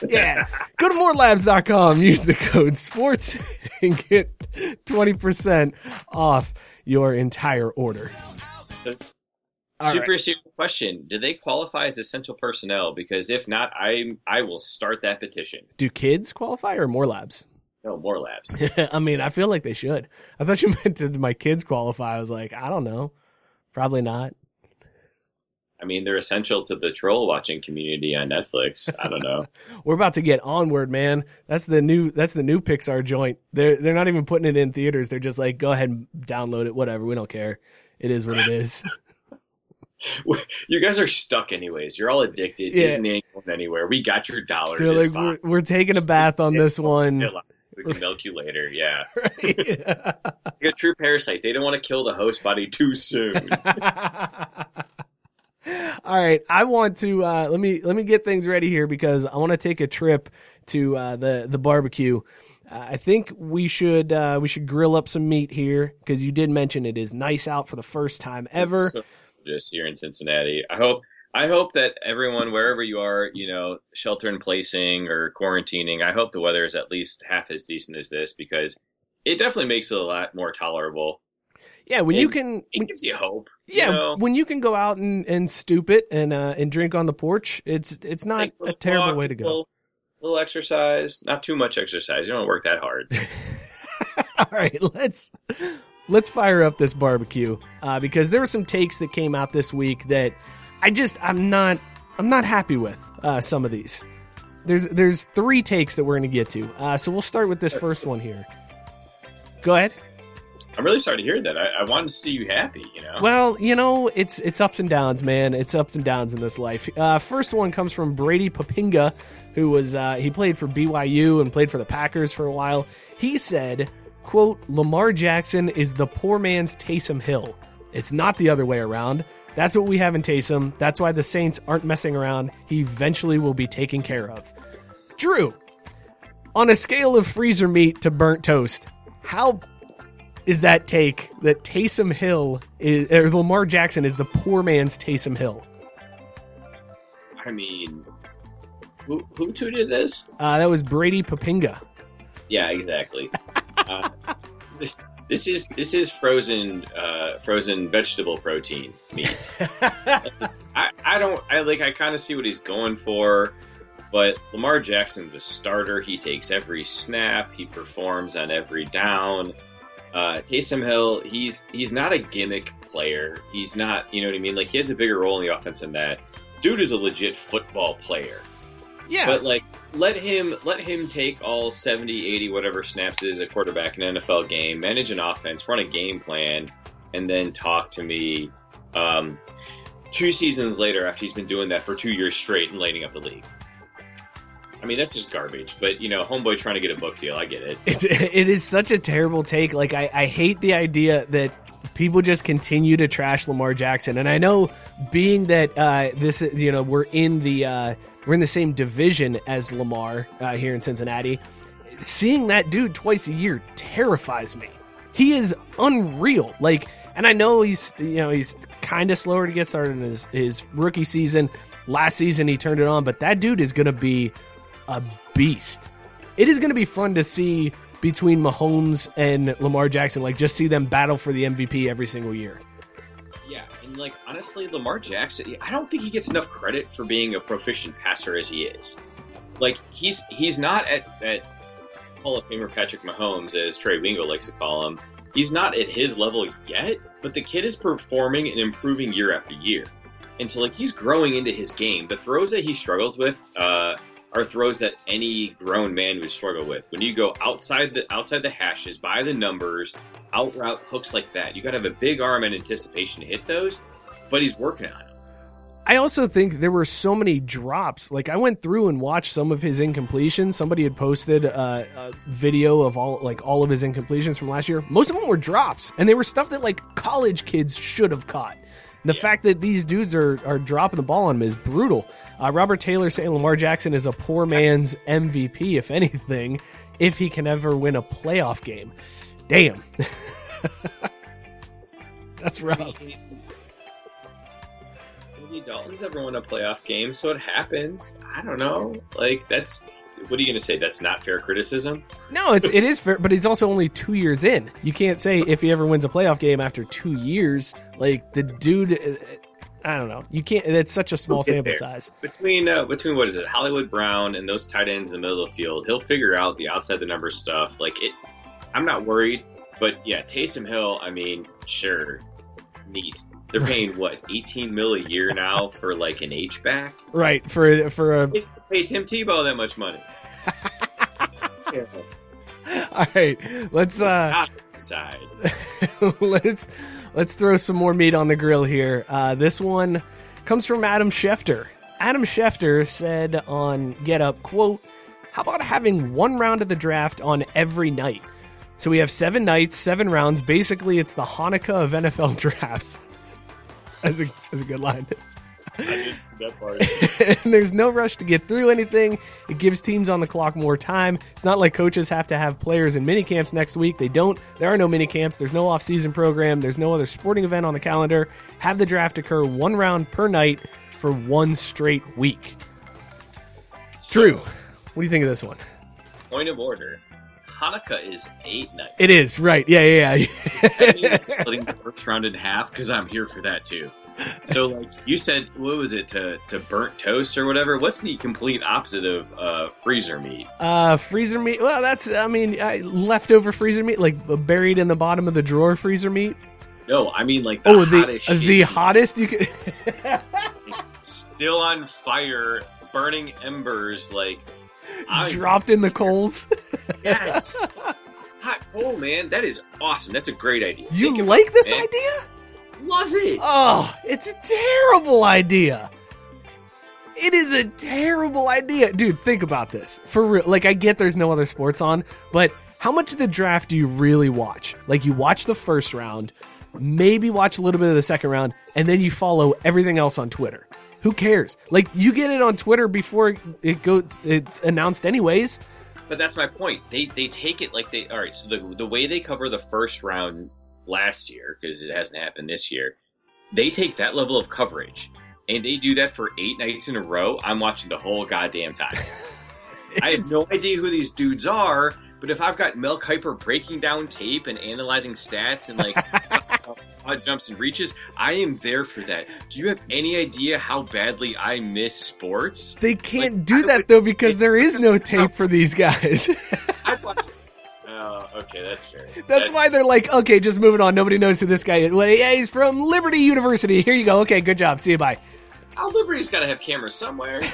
A: yeah. Go to morelabs.com, use the code SPORTS, and get 20% off your entire order. All
B: Super serious question: Do they qualify as essential personnel? Because if not, I I will start that petition.
A: Do kids qualify or more labs?
B: No more labs.
A: I mean, I feel like they should. I thought you meant did my kids qualify. I was like, I don't know. Probably not.
B: I mean, they're essential to the troll watching community on Netflix. I don't know.
A: We're about to get onward, man. That's the new that's the new Pixar joint. They're they're not even putting it in theaters. They're just like, go ahead and download it, whatever. We don't care. It is what it is.
B: you guys are stuck anyways. You're all addicted.
A: Yeah.
B: Disney ain't going anywhere. We got your dollars.
A: They're like, we're, we're taking a bath on this one.
B: We can milk you later. Yeah.
A: Right?
B: Like a true parasite. They don't want to kill the host body too soon.
A: All right, I want to uh, let me let me get things ready here because I want to take a trip to uh, the the barbecue. Uh, I think we should uh, we should grill up some meat here because you did mention it is nice out for the first time ever.
B: So, just here in Cincinnati. I hope I hope that everyone wherever you are, you know, shelter in placing or quarantining, I hope the weather is at least half as decent as this because it definitely makes it a lot more tolerable.
A: Yeah, when you can,
B: It gives you hope. you
A: yeah,
B: know?
A: when you can go out and, and stoop it and uh, and drink on the porch, it's it's not
B: Like,
A: a terrible
B: walk,
A: way to go.
B: Little, little exercise, not too much exercise. You don't work that hard.
A: All right, let's let's fire up this barbecue uh, because there were some takes that came out this week that I just I'm not I'm not happy with uh, some of these. There's there's three takes that we're going to get to, uh, so we'll start with this first one here. Go ahead.
B: I'm really sorry to hear that. I, I wanted to see you happy. You know.
A: Well, you know, it's it's ups and downs, man. It's ups and downs in this life. Uh, first one comes from Brady Poppinga, who was uh, he played for BYU and played for the Packers for a while. He said, "quote Lamar Jackson is the poor man's Taysom Hill. It's not the other way around. That's what we have in Taysom. That's why the Saints aren't messing around. He eventually will be taken care of." Drew, on a scale of freezer meat to burnt toast, how is that take that Taysom Hill is or Lamar Jackson is the poor man's Taysom Hill.
B: I mean, who who tweeted this?
A: Uh, that was Brady Poppinga.
B: Yeah, exactly. uh, this is this is frozen uh, frozen vegetable protein meat. I, I don't I like I kind of see what he's going for, but Lamar Jackson's a starter. He takes every snap. He performs on every down. Uh, Taysom Hill, he's he's not a gimmick player. He's not, you know what I mean? Like he has a bigger role in the offense than that. Dude is a legit football player.
A: Yeah,
B: But like let him let him take all 70, 80 whatever snaps is a quarterback in an NFL game, manage an offense, run a game plan and then talk to me um, two seasons later after he's been doing that for 2 years straight and lighting up the league. I mean, that's just garbage, but you know, homeboy trying to get a book deal, I get it.
A: it's it is such a terrible take. Like I, I hate the idea that people just continue to trash Lamar Jackson, and I know being that uh, this you know we're in the uh, we're in the same division as Lamar uh, here in Cincinnati. Seeing that dude twice a year terrifies me. He is unreal. Like, and I know he's you know he's kind of slower to get started in his his rookie season. Last season he turned it on, but that dude is going to be a beast. It is going to be fun to see between Mahomes and Lamar Jackson, like just see them battle for the MVP every single year.
B: Yeah, and like honestly, Lamar Jackson, I don't think he gets enough credit for being a proficient passer as he is. Like he's he's not at at Hall of Famer Patrick Mahomes, as Trey Wingo likes to call him. He's not at his level yet, but the kid is performing and improving year after year. And so like he's growing into his game. The throws that he struggles with, uh, are throws that any grown man would struggle with. When you go outside the outside the hashes, by the numbers, out route hooks like that, you got to have a big arm and anticipation to hit those. But he's working on it.
A: I also think there were so many drops. Like I went through and watched some of his incompletions. Somebody had posted a, a video of all like all of his incompletions from last year. Most of them were drops, and they were stuff that like college kids should have caught. The fact that these dudes are, are dropping the ball on him is brutal. Uh, Robert Taylor saying Lamar Jackson is a poor man's MVP, if anything, if he can ever win a playoff game. Damn. That's rough.
B: Maybe Dalton's ever won a playoff game, so it happens. I don't know. Like that's what are you going to say? That's not fair criticism.
A: No, it's it is fair, but he's also only two years in. You can't say if he ever wins a playoff game after two years. Like the dude, uh, I don't know. You can't. It's such a small sample
B: there.
A: size.
B: Between uh, between what is it, Hollywood Brown and those tight ends in the middle of the field, he'll figure out the outside the number stuff. Like it, I'm not worried. But yeah, Taysom Hill. I mean, sure, neat. They're paying what 18 mil a year now for like an H back.
A: Right for for a.
B: Pay Tim Tebow that much money.
A: All right, let's uh
B: side.
A: let's let's throw some more meat on the grill here. Uh, this one comes from Adam Schefter. Adam Schefter said on Get Up, "quote How about having one round of the draft on every night? So we have seven nights, seven rounds. Basically, it's the Hanukkah of NFL drafts." That's a that's a good line.
B: that part.
A: and there's no rush to get through anything. It gives teams on the clock more time. It's not like coaches have to have players in mini camps next week. They don't. There are no mini camps. There's no off-season program. There's no other sporting event on the calendar. Have the draft occur one round per night for one straight week. True. What do you think of this one?
B: Point of order. Hanukkah is eight nights.
A: It is right. Yeah, yeah, yeah.
B: Means splitting the first round in half because I'm here for that too. So, like you said, what was it to to burnt toast or whatever? What's the complete opposite of uh, freezer meat?
A: uh, freezer meat. Well, that's. I mean, uh, leftover freezer meat, like buried in the bottom of the drawer freezer meat.
B: No, I mean like the
A: Oh, the
B: hottest
A: uh, the hottest you could.
B: still on fire, burning embers. Like I
A: dropped in the coals.
B: yes, hot coal, man. That is awesome. That's a great idea.
A: You
B: Think
A: like this
B: man.
A: idea?
B: Love it.
A: Oh, it's a terrible idea. It is a terrible idea. Dude, think about this. For real. Like, I get there's no other sports on, but how much of the draft do you really watch? Like, you watch the first round, maybe watch a little bit of the second round, and then you follow everything else on Twitter. Who cares? Like, you get it on Twitter before it goes, it's announced anyways.
B: But that's my point. They they take it like they all right. So the the way they cover the first round last year because it hasn't happened this year, they take that level of coverage and they do that for eight nights in a row. I'm watching the whole goddamn time. I have no idea who these dudes are, but if I've got Mel Kiper breaking down tape and analyzing stats and like odd jumps and reaches, I am there for that. Do you have any idea how badly I miss sports?
A: They can't
B: Like,
A: do
B: I
A: that
B: would-
A: though because there is no tape for these guys.
B: I'd watch. Oh, okay. That's fair.
A: That's, why they're like, okay, just moving on. Nobody knows who this guy is. Well, yeah, he's from Liberty University. Here you go. Okay, good job. See you. Bye.
B: Oh, Liberty's got to have cameras somewhere.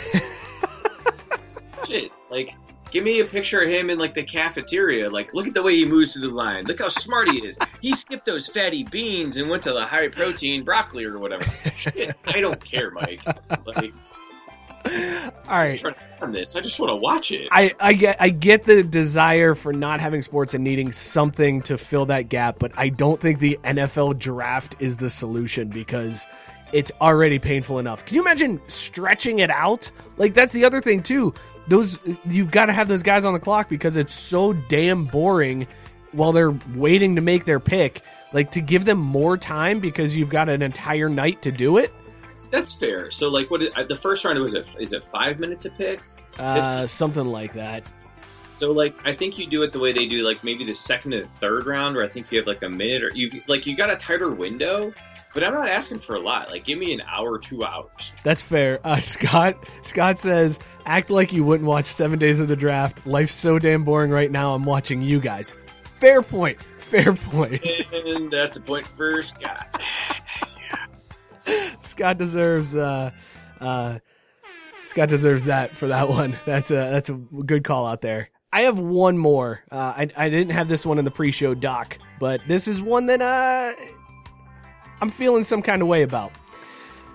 B: Shit, like, give me a picture of him in like the cafeteria. Like, look at the way he moves through the line. Look how smart he is. He skipped those fatty beans and went to the high protein broccoli or whatever. Shit, I don't care, Mike. Like,
A: All right.
B: I'm trying to on this. I just want to watch it.
A: I, I get I get the desire for not having sports and needing something to fill that gap, but I don't think the NFL draft is the solution because it's already painful enough. Can you imagine stretching it out? Like that's the other thing too. Those you've got to have those guys on the clock because it's so damn boring while they're waiting to make their pick. Like to give them more time because you've got an entire night to do it.
B: That's, that's fair. So, like, what is, the first round was it? Is it five minutes a pick?
A: Uh, something like that.
B: So, like, I think you do it the way they do, like maybe the second and third round, where I think you have like a minute or you've like you got a tighter window. But I'm not asking for a lot. Like, give me an hour, two hours.
A: That's fair. Uh, Scott Scott says, "Act like you wouldn't watch Seven Days of the Draft. Life's so damn boring right now. I'm watching you guys." Fair point. Fair point.
B: And that's a point for Scott.
A: Scott deserves. Uh, uh, Scott deserves that for that one. That's a that's a good call out there. I have one more. Uh, I I didn't have this one in the pre-show doc, but this is one that uh, I'm feeling some kind of way about.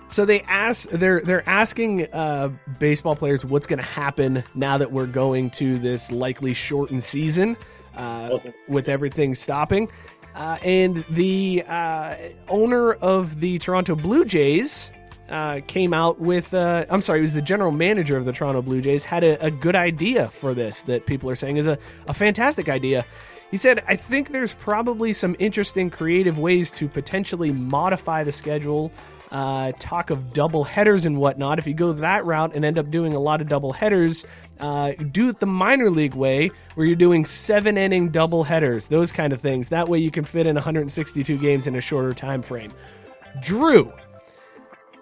A: So they ask they're they're asking uh, baseball players what's going to happen now that we're going to this likely shortened season uh, with everything stopping. Uh, and the uh, owner of the Toronto Blue Jays uh, came out with uh, I'm sorry, it was the general manager of the Toronto Blue Jays had a, a good idea for this that people are saying is a, a fantastic idea. He said, I think there's probably some interesting creative ways to potentially modify the schedule. Uh, talk of double headers and whatnot. If you go that route and end up doing a lot of double headers, uh, do it the minor league way, where you're doing seven inning double headers, those kind of things. That way you can fit in 162 games in a shorter time frame. Drew,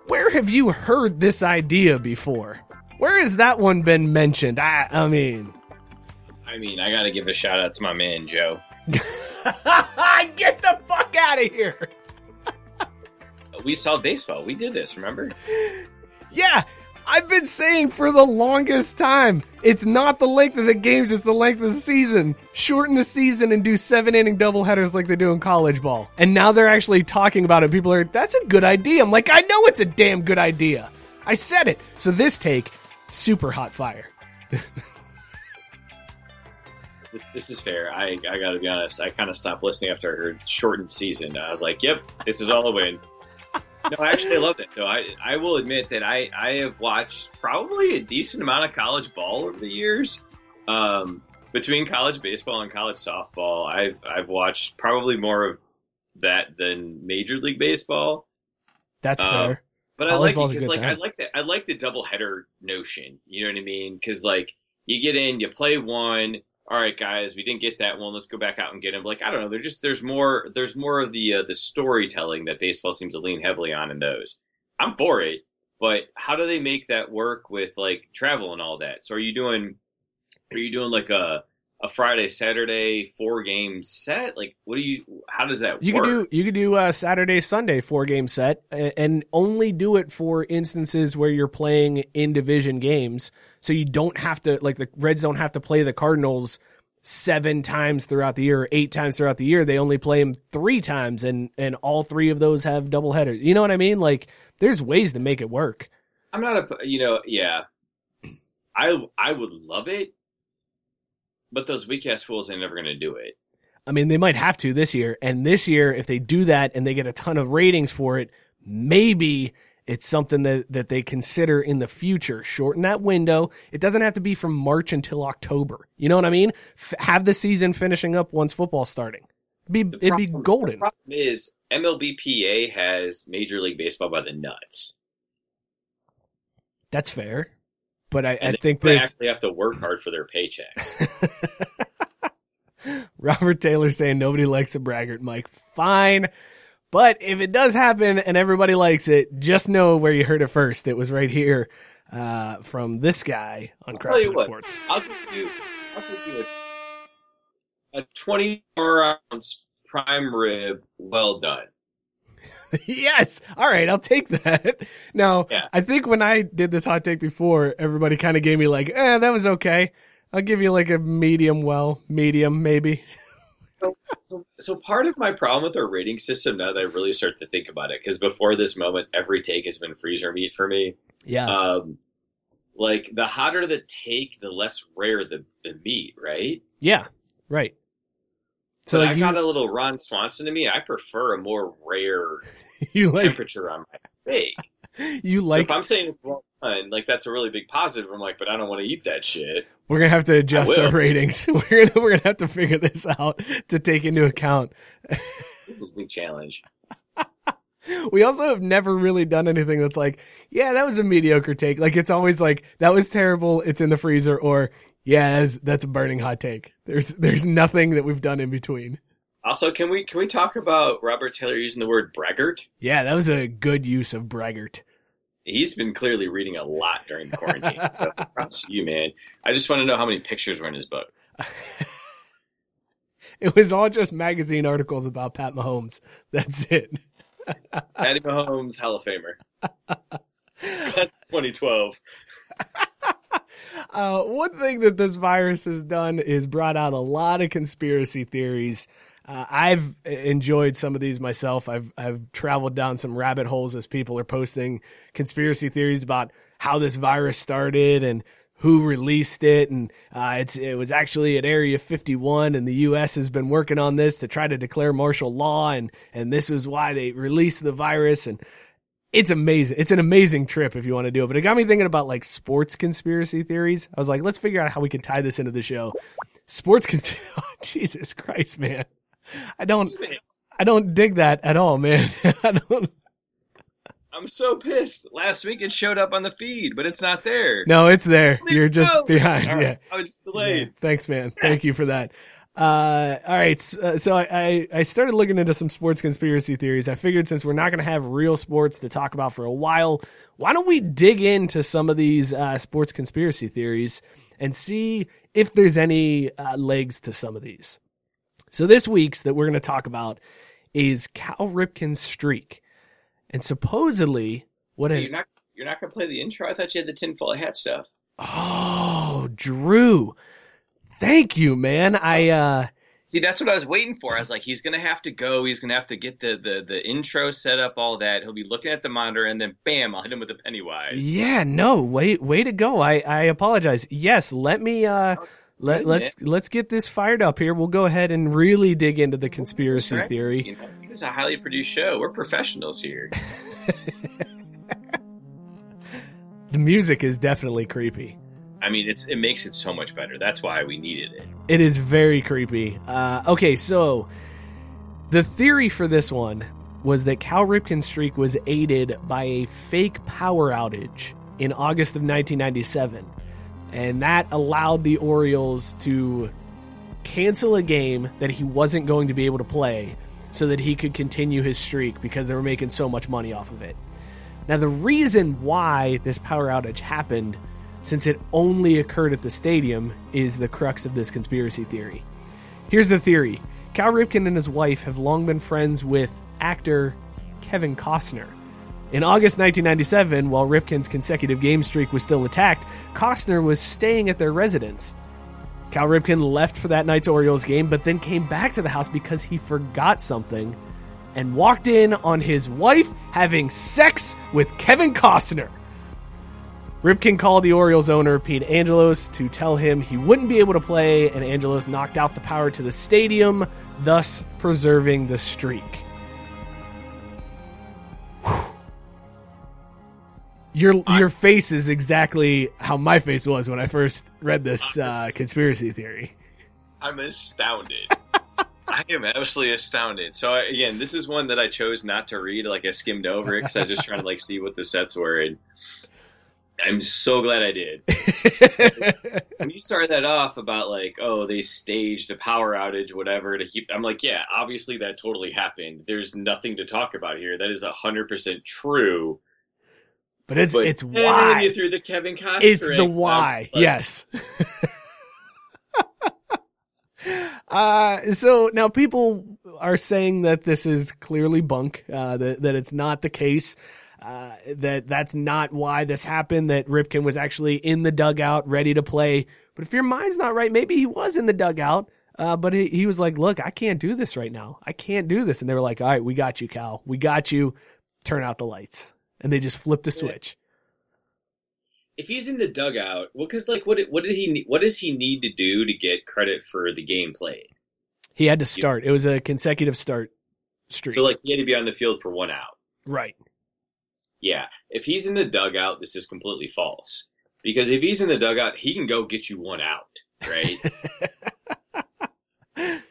A: where have you heard this idea before? Where has that one been mentioned? I, I mean,
B: I mean, I got to give a shout out to my man Joe.
A: get the fuck out of here.
B: We saw baseball. We did this. Remember?
A: Yeah, I've been saying for the longest time, it's not the length of the games, it's the length of the season. Shorten the season and do seven inning doubleheaders like they do in college ball. And now they're actually talking about it. People are, that's a good idea. I'm like, I know it's a damn good idea. I said it. So this take, super hot fire.
B: This, this is fair. I, I got to be honest. I kind of stopped listening after I heard shortened season. I was like, yep, this is all a win. no, I actually loved it. though. I, I will admit that I, I have watched probably a decent amount of college ball over the years. Um, between college baseball and college softball, I've I've watched probably more of that than Major League Baseball.
A: That's
B: Um,
A: fair.
B: But I like it because, like, I like that. I like the double header notion. You know what I mean? Because like you get in, you play one. All right, guys, we didn't get that one. Let's go back out and get him. Like I don't know. There's just there's more there's more of the uh, the storytelling that baseball seems to lean heavily on in those. I'm for it, but how do they make that work with like travel and all that? So are you doing are you doing like a a Friday Saturday four game set? Like what do you? How does that
A: You
B: work?
A: could do you could do a Saturday Sunday four game set and only do it for instances where you're playing in division games. So you don't have to like the Reds don't have to play the Cardinals seven times throughout the year, or eight times throughout the year. They only play them three times, and and all three of those have double headers. You know what I mean? Like there's ways to make it work.
B: I'm not a you know yeah. I I would love it, but those weak ass fools ain't never gonna do it.
A: I mean, they might have to this year. And this year, if they do that and they get a ton of ratings for it, maybe it's something that, that they consider in the future. Shorten that window. It doesn't have to be from March until October. You know what I mean? F- have the season finishing up once football's starting. It'd be, it'd be golden.
B: The problem is MLBPA has Major League Baseball by the nuts.
A: That's fair. But I, I think
B: they actually have to work hard for their paychecks.
A: Robert Taylor saying nobody likes a braggart, Mike. Fine. But if it does happen and everybody likes it, just know where you heard it first. It was right here uh, from this guy on
B: I'll tell you what.
A: Sports.
B: I'll give you. I'll give you. A, a 24 ounce prime rib, well done.
A: yes. All right, I'll take that. Now,
B: Yeah.
A: I think when I did this hot take before, everybody kind of gave me like, eh, that was okay. I'll give you like a medium well, medium maybe.
B: So, so part of my problem with our rating system now that I really start to think about it, because before this moment, every take has been freezer meat for me.
A: Yeah.
B: Um, like the hotter the take, the less rare the, the meat, right?
A: yeah. Right. So
B: So
A: like
B: I
A: you,
B: got a little Ron Swanson to me. I prefer a more rare
A: you like
B: temperature on my steak.
A: you
B: so
A: like
B: if I'm saying it's well done, like that's a really big positive. I'm like, but I don't want to eat that shit.
A: we're gonna have to adjust our ratings. We're gonna we're gonna have to figure this out to take into account.
B: This is a big challenge.
A: We also have never really done anything that's like, yeah, that was a mediocre take. Like it's always like that was terrible. It's in the freezer, or yeah, that's, that's a burning hot take. There's there's nothing that we've done in between.
B: Also, can we can we talk about Robert Taylor using the word braggart?
A: Yeah, that was a good use of braggart.
B: He's been clearly reading a lot during the quarantine. so props to you, man. I just want to know how many pictures were in his book.
A: It was all just magazine articles about Pat Mahomes. That's it.
B: Patty Mahomes, Hall of Famer. 2012.
A: Uh, one thing that this virus has done is brought out a lot of conspiracy theories. Uh, I've enjoyed some of these myself. I've I've traveled down some rabbit holes as people are posting conspiracy theories about how this virus started and who released it, and uh, it's it was actually at Area 51, and the U.S. has been working on this to try to declare martial law, and and this was why they released the virus, and it's amazing. It's an amazing trip if you want to do it. But it got me thinking about like sports conspiracy theories. I was like, let's figure out how we can tie this into the show. Sports cons- oh, Jesus Christ, man. I don't I don't dig that at all, man. I don't
B: I'm so pissed. Last week it showed up on the feed, but it's not there.
A: No, it's there. You're just behind.
B: All
A: Yeah.
B: I was just delayed.
A: Thanks, man. Thank you for that. Uh, all right. uh, So I, I, I started looking into some sports conspiracy theories. I figured since we're not going to have real sports to talk about for a while, why don't we dig into some of these uh, sports conspiracy theories and see if there's any uh, legs to some of these? So this week's that we're going to talk about is Cal Ripken's streak. And supposedly, what
B: Hey,
A: an
B: You're not you're not gonna play the intro. I thought you had the tinfoil hat stuff.
A: Oh, Drew. Thank you, man. I uh
B: See, that's what I was waiting for. I was like, he's gonna have to go. He's gonna have to get the the the intro set up, all that. He'll be looking at the monitor, and then bam, I'll hit him with the Pennywise.
A: yeah, no, way way to go. I I apologize. Yes, let me uh let
B: good,
A: let's let's get this fired up here. We'll go ahead and really dig into the conspiracy
B: Right?
A: theory.
B: You know, this is a highly produced show. We're professionals here.
A: The music is definitely creepy.
B: I mean, it's it makes it so much better. That's why we needed it.
A: It is very creepy. Uh, okay, so the theory for this one was that Cal Ripken's streak was aided by a fake power outage in August of 1997. And that allowed the Orioles to cancel a game that he wasn't going to be able to play so that he could continue his streak because they were making so much money off of it. Now, the reason why this power outage happened, since it only occurred at the stadium, is the crux of this conspiracy theory. Here's the theory Cal Ripken and his wife have long been friends with actor Kevin Costner. In August 1997, while Ripken's consecutive game streak was still intact, Costner was staying at their residence. Cal Ripken left for that night's Orioles game, but then came back to the house because he forgot something and walked in on his wife having sex with Kevin Costner. Ripken called the Orioles owner, Pete Angelos, to tell him he wouldn't be able to play, and Angelos knocked out the power to the stadium, thus preserving the streak. Whew. Your your face is exactly how my face was when I first read this uh, conspiracy theory.
B: I'm astounded. I am absolutely astounded. So I, again, this is one that I chose not to read. Like I skimmed over it because I just trying to like see what the sets were, and I'm so glad I did. when you started that off about like, oh, they staged a power outage, whatever, to keep. I'm like, yeah, obviously that totally happened. There's nothing to talk about here. That is hundred percent true.
A: But it's
B: But
A: it's
B: then
A: why.
B: you threw the Kevin Costner.
A: It's the why.
B: I'm
A: yes. Uh, so now people are saying that this is clearly bunk, uh, that, that it's not the case. Uh, that that's not why this happened. That Ripken was actually in the dugout, ready to play. But if your mind's not right, maybe he was in the dugout. Uh, but he, he was like, "Look, I can't do this right now. I can't do this." And they were like, "All right, we got you, Cal. We got you. Turn out the lights." And they just flipped a switch.
B: If he's in the dugout, well, because like, what what did he what does he need to do to get credit for the game played?
A: He had to start. It was a consecutive start streak.
B: So like, he had to be on the field for one out.
A: right.
B: Yeah, if he's in the dugout, this is completely false. Because if he's in the dugout, he can go get you one out, right?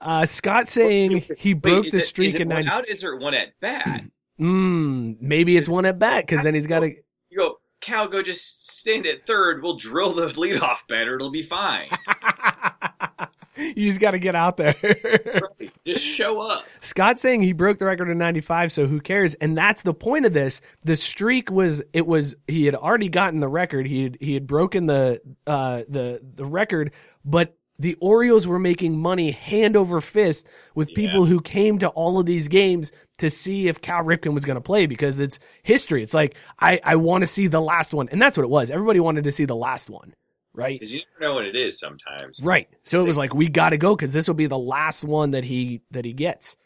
A: Uh, Scott saying he broke
B: Wait,
A: the streak in
B: one
A: 90.
B: out? Is there one at bat?
A: Mm, maybe it's one at bat because then he's got to.
B: You go, Cal, go just stand at third. We'll drill the leadoff better. It'll be fine.
A: you just got to get out there.
B: Right. Just show up.
A: Scott saying he broke the record in 95, so who cares? And that's the point of this. The streak was it was he had already gotten the record. He had he had broken the uh the the record, but the Orioles were making money hand over fist with people who came to all of these games to see if Cal Ripken was going to play because it's history. It's like I I want to see the last one, and that's what it was. Everybody wanted to see the last one, right?
B: Because you never know what it is sometimes.
A: Right. So it was like we got to go because this will be the last one that he that he gets.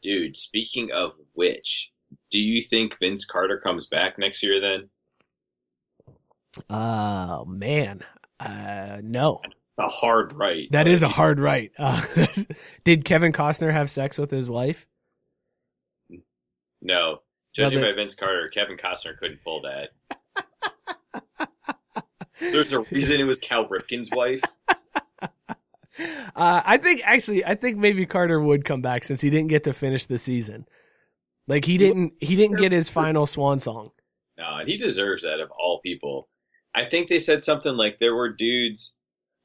B: Dude, speaking of which, do you think Vince Carter comes back next year then?
A: Oh man, uh, no,
B: a hard right.
A: that
B: but
A: is a hard right. Uh, did Kevin Costner have sex with his wife?
B: No. Judging by Vince Carter, Kevin Costner couldn't pull that. There's a reason it was Cal Ripken's wife.
A: Uh, I think actually, I think maybe Carter would come back since he didn't get to finish the season. Like he didn't, he didn't get his final swan song.
B: No, and he deserves that of all people. I think they said something like there were dudes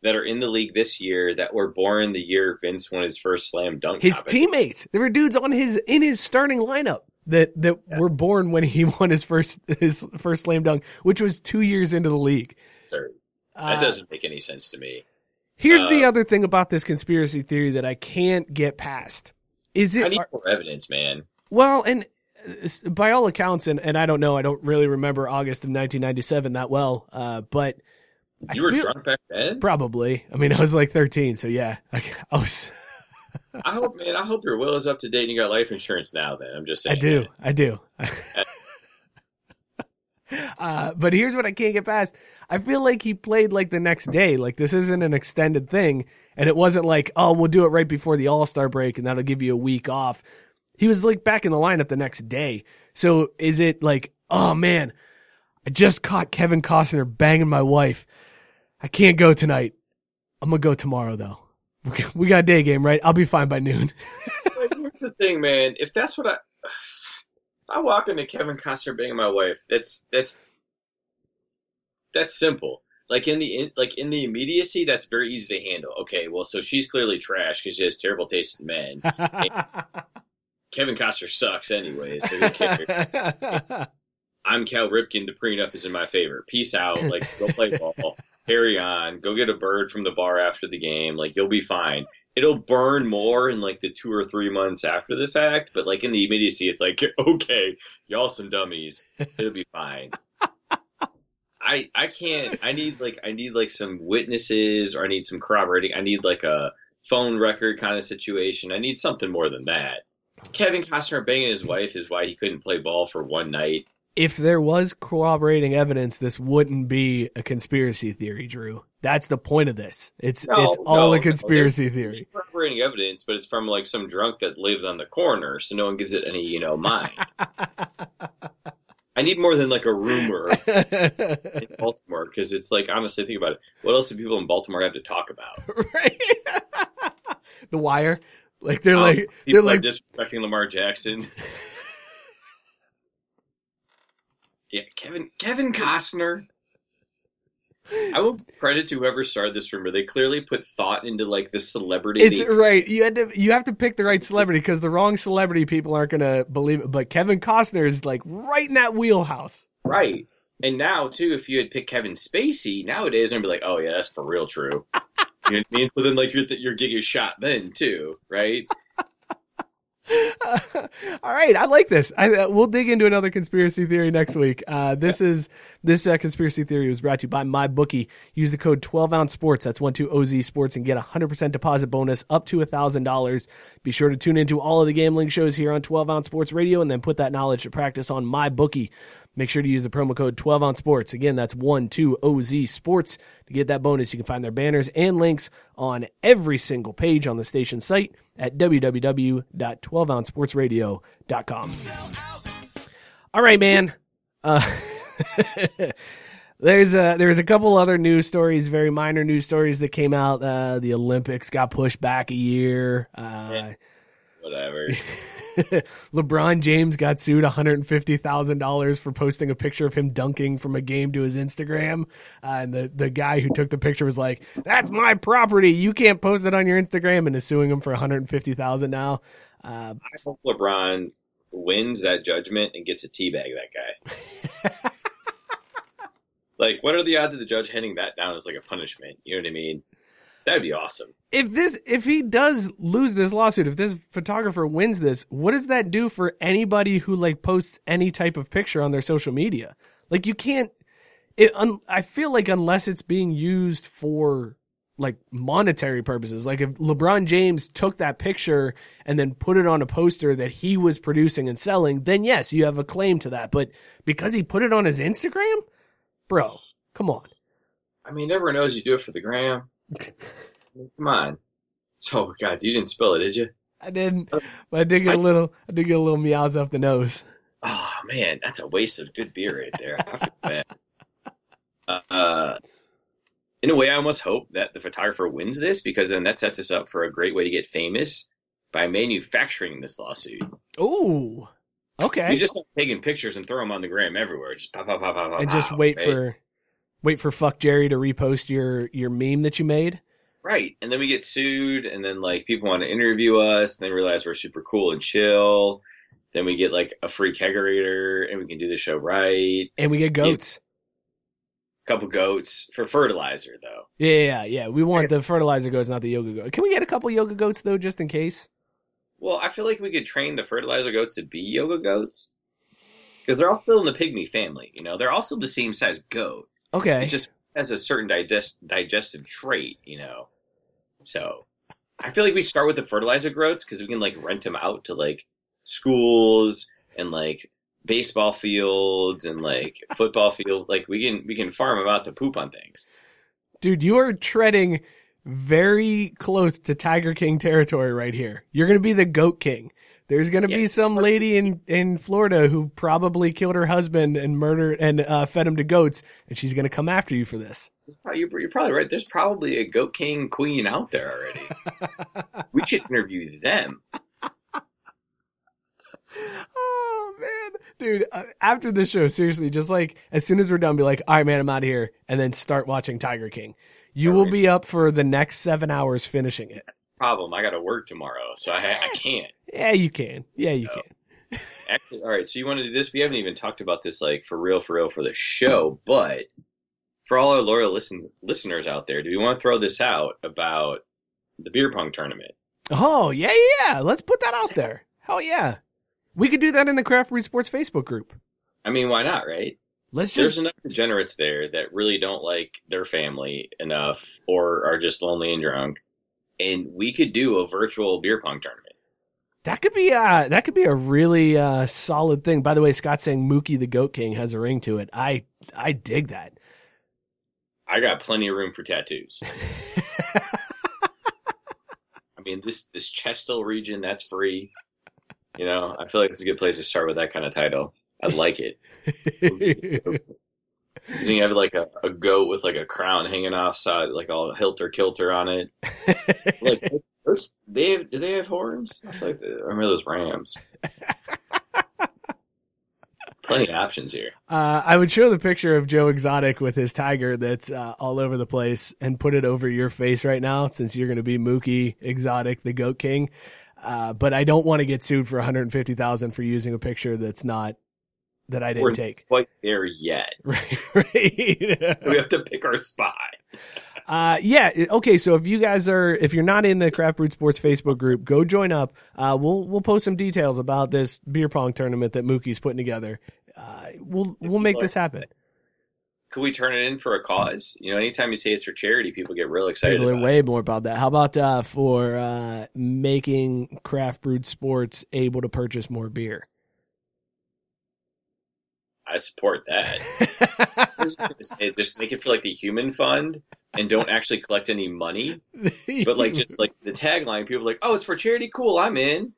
B: that are in the league this year that were born the year Vince won his first slam dunk.
A: His teammates, there were dudes on his in his starting lineup that that were born when he won his first his first slam dunk, which was two years into the league. Uh,
B: That doesn't make any sense to me.
A: Here's the
B: Uh,
A: other thing about this conspiracy theory that I can't get past. Is it
B: I
A: need
B: more evidence, man.
A: well, and uh, by all accounts, and, and I don't know, I don't really remember August of 1997 that well, uh, but
B: You were
A: feel-
B: drunk back then.
A: probably. I mean, I was like 13, so yeah, I, I was.
B: I hope, man. I hope your will is up to date and you got life insurance now. Then I'm just saying.
A: I do,
B: man.
A: I do. uh, but here's what I can't get past. I feel like he played like the next day. Like this isn't an extended thing, and it wasn't like, oh, we'll do it right before the All Star break, and that'll give you a week off. He was like back in the lineup the next day. So is it like, oh man, I just caught Kevin Costner banging my wife. I can't go tonight. I'm gonna go tomorrow though. We got a day game, right? I'll be fine by noon.
B: Like, here's the thing, man. If that's what I, I walk into Kevin Costner being my wife. That's that's that's simple. Like in the in, like in the immediacy, that's very easy to handle. Okay, well, so she's clearly trash because she has terrible taste in men. Kevin Costner sucks anyway, so who cares? I'm Cal Ripken. The prenup is in my favor. Peace out. Like, go play ball. Carry on. Go get a bird from the bar after the game. Like, you'll be fine. It'll burn more in like the two or three months after the fact, but like in the immediacy, it's like, okay, y'all some dummies. It'll be fine. I I can't. I need like I need like some witnesses, or I need some corroborating. I need like a phone record kind of situation. I need something more than that. Kevin Costner banging his wife is why he couldn't play ball for one night.
A: If there was corroborating evidence, this wouldn't be a conspiracy theory, Drew. That's the point of this. It's
B: No,
A: it's all
B: no,
A: a conspiracy
B: there's-
A: theory.
B: corroborating evidence, but it's from like some drunk that lived on the corner, so no one gives it any, you know, mind. I need more than like a rumor in Baltimore because it's like honestly think about it. What else do people in Baltimore have to talk about?
A: right? the wire, like they're
B: Um,
A: like they're like
B: disrespecting Lamar Jackson. Yeah, Kevin Kevin Costner. I will credit to whoever started this rumor. They clearly put thought into like the celebrity.
A: it's right. You had to you have to pick the right celebrity because the wrong celebrity people aren't gonna believe it. But Kevin Costner is like right in that wheelhouse.
B: Right. And now too, if you had picked Kevin Spacey nowadays, I'd be like, oh yeah, that's for real true. You know what I mean? So then, like, your your gig is shot then too, right?
A: All right, I like this. I, uh, we'll dig into another conspiracy theory next week. Uh, this is this uh, conspiracy theory was brought to you by MyBookie. Use the code 12 ounce sports. That's one two OZ sports and get a hundred percent deposit bonus up to a thousand dollars. Be sure to tune into all of the gambling shows here on 12 ounce sports radio and then put that knowledge to practice on MyBookie. Make sure to use the promo code 12 ounce sports. Again, that's 12OZ sports to get that bonus. You can find their banners and links on every single page on the station site at www.12ouncesportsradio.com. All right, man. Uh, there's a there's a couple other news stories, very minor news stories that came out. Uh, the Olympics got pushed back a year. Uh,
B: Yeah. Whatever.
A: LeBron James got sued $150,000 for posting a picture of him dunking from a game to his Instagram. Uh, and the, the guy who took the picture was like, That's my property. You can't post it on your Instagram and is suing him for 150,000 now. Uh,
B: I hope LeBron wins that judgment and gets a teabag that guy. like, what are the odds of the judge handing that down as like a punishment? You know what I mean? That'd be awesome.
A: if this if he does lose this lawsuit, if this photographer wins this, what does that do for anybody who like posts any type of picture on their social media? Like you can't. It, un, I feel like unless it's being used for like monetary purposes, like if LeBron James took that picture and then put it on a poster that he was producing and selling, then yes, you have a claim to that. But because he put it on his Instagram, bro, come on.
B: I mean, everyone knows you do it for the gram. Come on. So, God, you didn't spill it, did you?
A: I didn't, but I did get a little, I did get a little meows off the nose.
B: Oh man, that's a waste of good beer right there. I feel bad. Uh, in a way, I almost hope that the photographer wins this because then that sets us up for a great way to get famous by manufacturing this lawsuit.
A: Ooh, okay.
B: You just start taking pictures and throw them on the gram everywhere. Just pop, pop, pop, pop, pop,
A: and just wait
B: right?
A: for, wait for FuckJerry to repost your your meme that you made.
B: right, and then we get sued, and then like people want to interview us, and then realize we're super cool and chill. Then we get like a free kegerator, and we can do the show right.
A: And we get goats.
B: A couple goats for fertilizer though.
A: Yeah, yeah, yeah. We want the fertilizer goats, not the yoga goats. Can we get a couple yoga goats though, just in case?
B: Well, I feel like we could train the fertilizer goats to be yoga goats because they're all still in the pygmy family. You know, they're all still the same size goat.
A: Okay.
B: It just has a certain digest digestive trait. You know, so I feel like we start with the fertilizer goats because we can like rent them out to like schools and like baseball fields and like football field. Like we can we can farm them out to poop on things.
A: Dude, you are treading very close to Tiger King territory right here. You're going to be the goat king. There's going to be some lady in, in Florida who probably killed her husband and murdered and uh, fed him to goats, and she's going to come after you for this.
B: You're, you're probably right. There's probably a goat king queen out there already. we should interview them.
A: Oh man, dude! Uh, after this show, seriously, just like as soon as we're done, be like, "All right, man, I'm out of here," and then start watching Tiger King. You will be up for the next seven hours finishing it.
B: Problem, I got to work tomorrow, so I, I can't.
A: Yeah, you can. Yeah, you can.
B: Actually, all right. So you want to do this? We haven't even talked about this like for real, for real for the show. But for all our loyal listens, listeners out there, do we want to throw this out about the beer pong tournament?
A: Oh yeah, yeah, yeah. Let's put that out there. Hell yeah, we could do that in the Craft Brewed Sports Facebook group.
B: I mean, why not, right?
A: Let's just There's
B: enough degenerates there that really don't like their family enough, or are just lonely and drunk, and we could do a virtual beer pong tournament.
A: that could be uh that could be a really uh solid thing. By the way, Scott saying Mookie the Goat King has a ring to it. I I dig that.
B: I got plenty of room for tattoos. I mean, this this Chestel region that's free. You know, I feel like it's a good place to start with that kind of title. I like it. Because he have like a, a goat with like a crown hanging off side, like all hilter kilter on it. Like, they have, do they have horns? I feel like they, I remember those rams. Plenty of options here.
A: Uh, I would show the picture of Joe Exotic with his tiger that's uh, all over the place and put it over your face right now since you're going to be Mookie Exotic, the Goat King. Uh, but I don't want to get sued for 150,000 for using a picture that's not that I didn't
B: We're
A: take.
B: quite there yet.
A: Right, right.
B: We have to pick our spot.
A: Uh, yeah. Okay. So if you guys are, if you're not in the Craft Brewed Sports Facebook group, go join up. Uh, we'll we'll post some details about this beer pong tournament that Mookie's putting together. Uh, we'll we'll make this happen.
B: Could we turn it in for a cause? You know, anytime you say it's for charity, people get real excited.
A: People are way more about that. How about uh, for uh, making Craft Brewed Sports able to purchase more beer?
B: I support that. I was just gonna say, just make it feel like the human fund and don't actually collect any money. But like just like the tagline, people are like, "Oh, it's for charity. Cool, I'm in."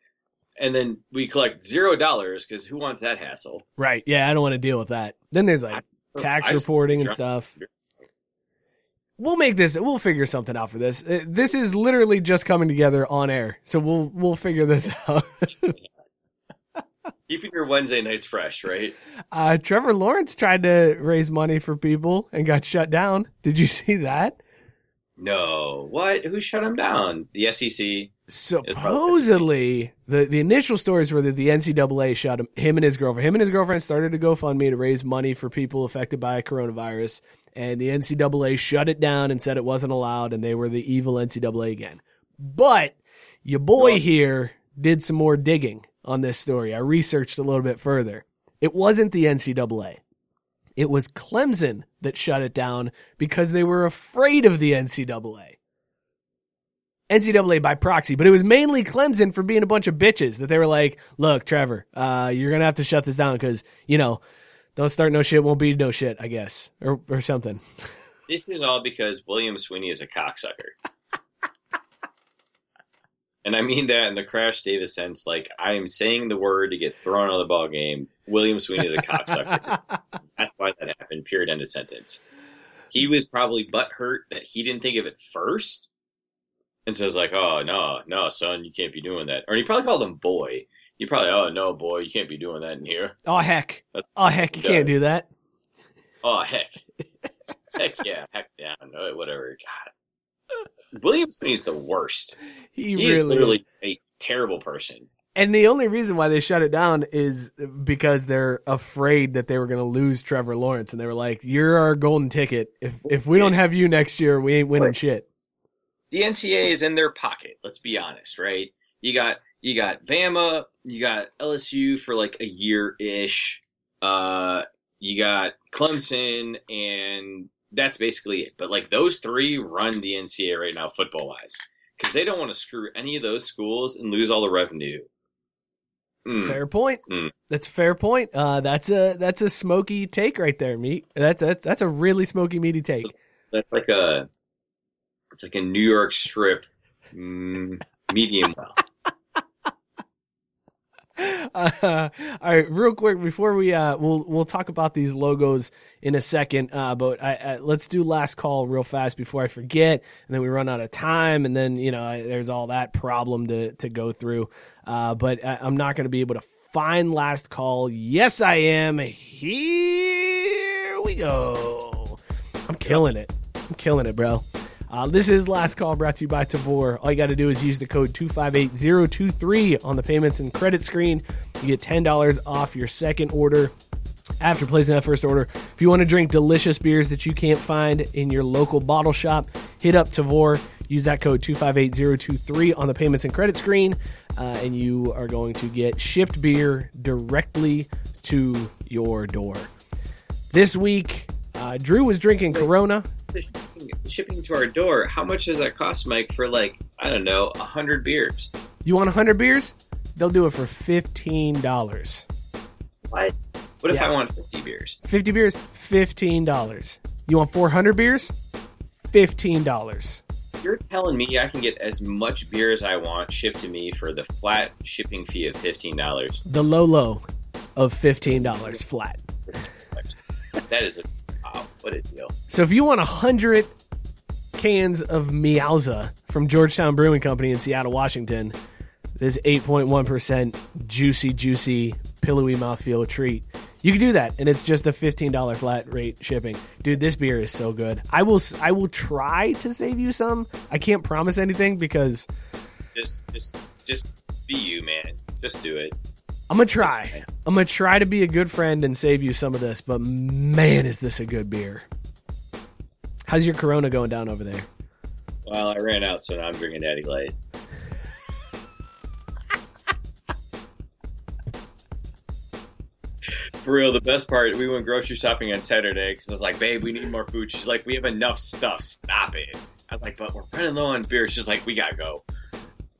B: And then we collect zero dollars because who wants that hassle?
A: right. Yeah, I don't want to deal with that. Then there's like tax
B: I-
A: reporting and stuff. We'll make this. We'll figure something out for this. Uh, This is literally just coming together on air, so we'll we'll figure this out.
B: Keeping your Wednesday nights fresh, right?
A: Uh, Trevor Lawrence tried to raise money for people and got shut down. Did you see that?
B: No, what? Who shut him down? The SEC.
A: Supposedly, the, the initial stories were that the NCAA shut him, him and his girlfriend. Him and his girlfriend started a GoFundMe to raise money for people affected by coronavirus, and the NCAA shut it down and said it wasn't allowed, and they were the evil NCAA again. But your boy here did some more digging on this story. I researched a little bit further. It wasn't the NCAA. It was Clemson that shut it down because they were afraid of the NCAA. NCAA by proxy, but it was mainly Clemson for being a bunch of bitches that they were like, look, Trevor, uh, you're going to have to shut this down because, you know, don't start no shit, won't be no shit, I guess, or, or something.
B: This is all because William Swinney is a cocksucker. and I mean that in the Crash Davis sense. Like, I am saying the word to get thrown out of the ball game. William Swinney is a cocksucker. That's why that happened. Period. End of sentence. He was probably butthurt that he didn't think of it first. And says like, oh, no, no, son, you can't be doing that. Or he probably called him boy. You probably, oh, no, boy, you can't be doing that in here.
A: oh, heck.
B: That's-
A: Oh, heck, you can't do that.
B: Oh heck, heck yeah, heck yeah, no, whatever. God, William Swinney's the worst.
A: He
B: He's
A: really
B: literally
A: is.
B: a terrible person.
A: And the only reason why they shut it down is because they're afraid that they were going to lose Trevor Lawrence, and they were like, "You're our golden ticket. If if we don't have you next year, we ain't winning
B: Right.
A: shit."
B: The NCAA is in their pocket. Let's be honest, right? You got you got Bama, you got LSU for like a year ish. Uh, you got Clemson, and that's basically it. But like those three run the NCAA right now, football wise, because they don't want to screw any of those schools and lose all the revenue. Mm.
A: Fair point.
B: Mm.
A: That's a fair point. Uh, that's a that's a smoky take right there, meat. That's that's that's a really smoky meaty take.
B: That's like a, it's like a New York strip, mm, medium well.
A: Uh, all right, real quick before we uh, we'll we'll talk about these logos in a second. Uh, but I, I, let's do last call real fast before I forget, and then we run out of time, and then you know I, there's all that problem to to go through. Uh, but I, I'm not going to be able to find last call. Yes, I am. Here we go. I'm killing it. I'm killing it, bro. Uh, this is Last Call brought to you by Tavour. All you got to do is use the code 258023 on the payments and credit screen. You get $10 off your second order after placing that first order. If you want to drink delicious beers that you can't find in your local bottle shop, hit up Tavour. Use that code 258023 on the payments and credit screen, uh, and you are going to get shipped beer directly to your door. This week, uh, Drew was drinking Corona.
B: The shipping, shipping to our door. How much does that cost, Mike? For like I don't know, a hundred beers.
A: You want 100 beers? They'll do it for $15.
B: What? What if
A: Yeah.
B: I want fifty beers?
A: 50 beers, $15. You want 400 beers? $15.
B: You're telling me I can get as much beer as I want shipped to me for the flat shipping fee of fifteen dollars?
A: The low low of $15 flat.
B: That is a wow, what a deal.
A: So if you want 100 cans of Meowza from Georgetown Brewing Company in Seattle, Washington, this 8.1% juicy, juicy, pillowy mouthfeel treat. You can do that, and it's just a $15 flat rate shipping. Dude, this beer is so good. I will I will try to save you some. I can't promise anything because
B: Just, just, just be you, man. Just do it.
A: I'm gonna try. I'm gonna try to be a good friend and save you some of this, but man, is this a good beer. How's your Corona going down over there?
B: Well, I ran out, so now I'm drinking Natty Light. For real, the best part, we went grocery shopping on Saturday because I was like, babe, we need more food. She's like, we have enough stuff. Stop it. I'm like, but we're running low on beer. She's like, we gotta go.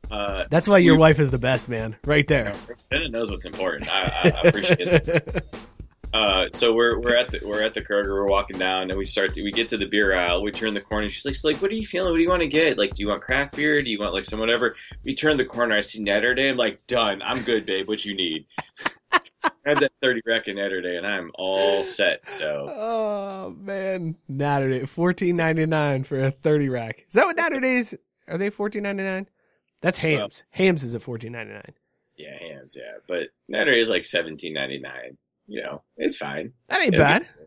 B: Uh,
A: That's why your
B: we-
A: wife is the best, man. Right there.
B: Brennan knows what's important. I, I, appreciate it. Uh, so we're we're at the we're at the Kroger. We're walking down, and we start to we get to the beer aisle. We turn the corner. And she's like, so like, what are you feeling? What do you want to get? Like, do you want craft beer? Do you want like some whatever? We turn the corner. I see Netterday. I'm like, done. I'm good, babe. What you need? I have that thirty rack of Netterday, and I'm all set. So
A: Oh man, Natterday fourteen ninety nine for a thirty rack. Is that what Natterdays are? They fourteen ninety nine? That's Hamm's. Hamm's is at fourteen ninety nine.
B: yeah, Hamm's. Yeah, but Netterday is like seventeen ninety nine. You know, it's fine.
A: That ain't
B: It'll
A: bad.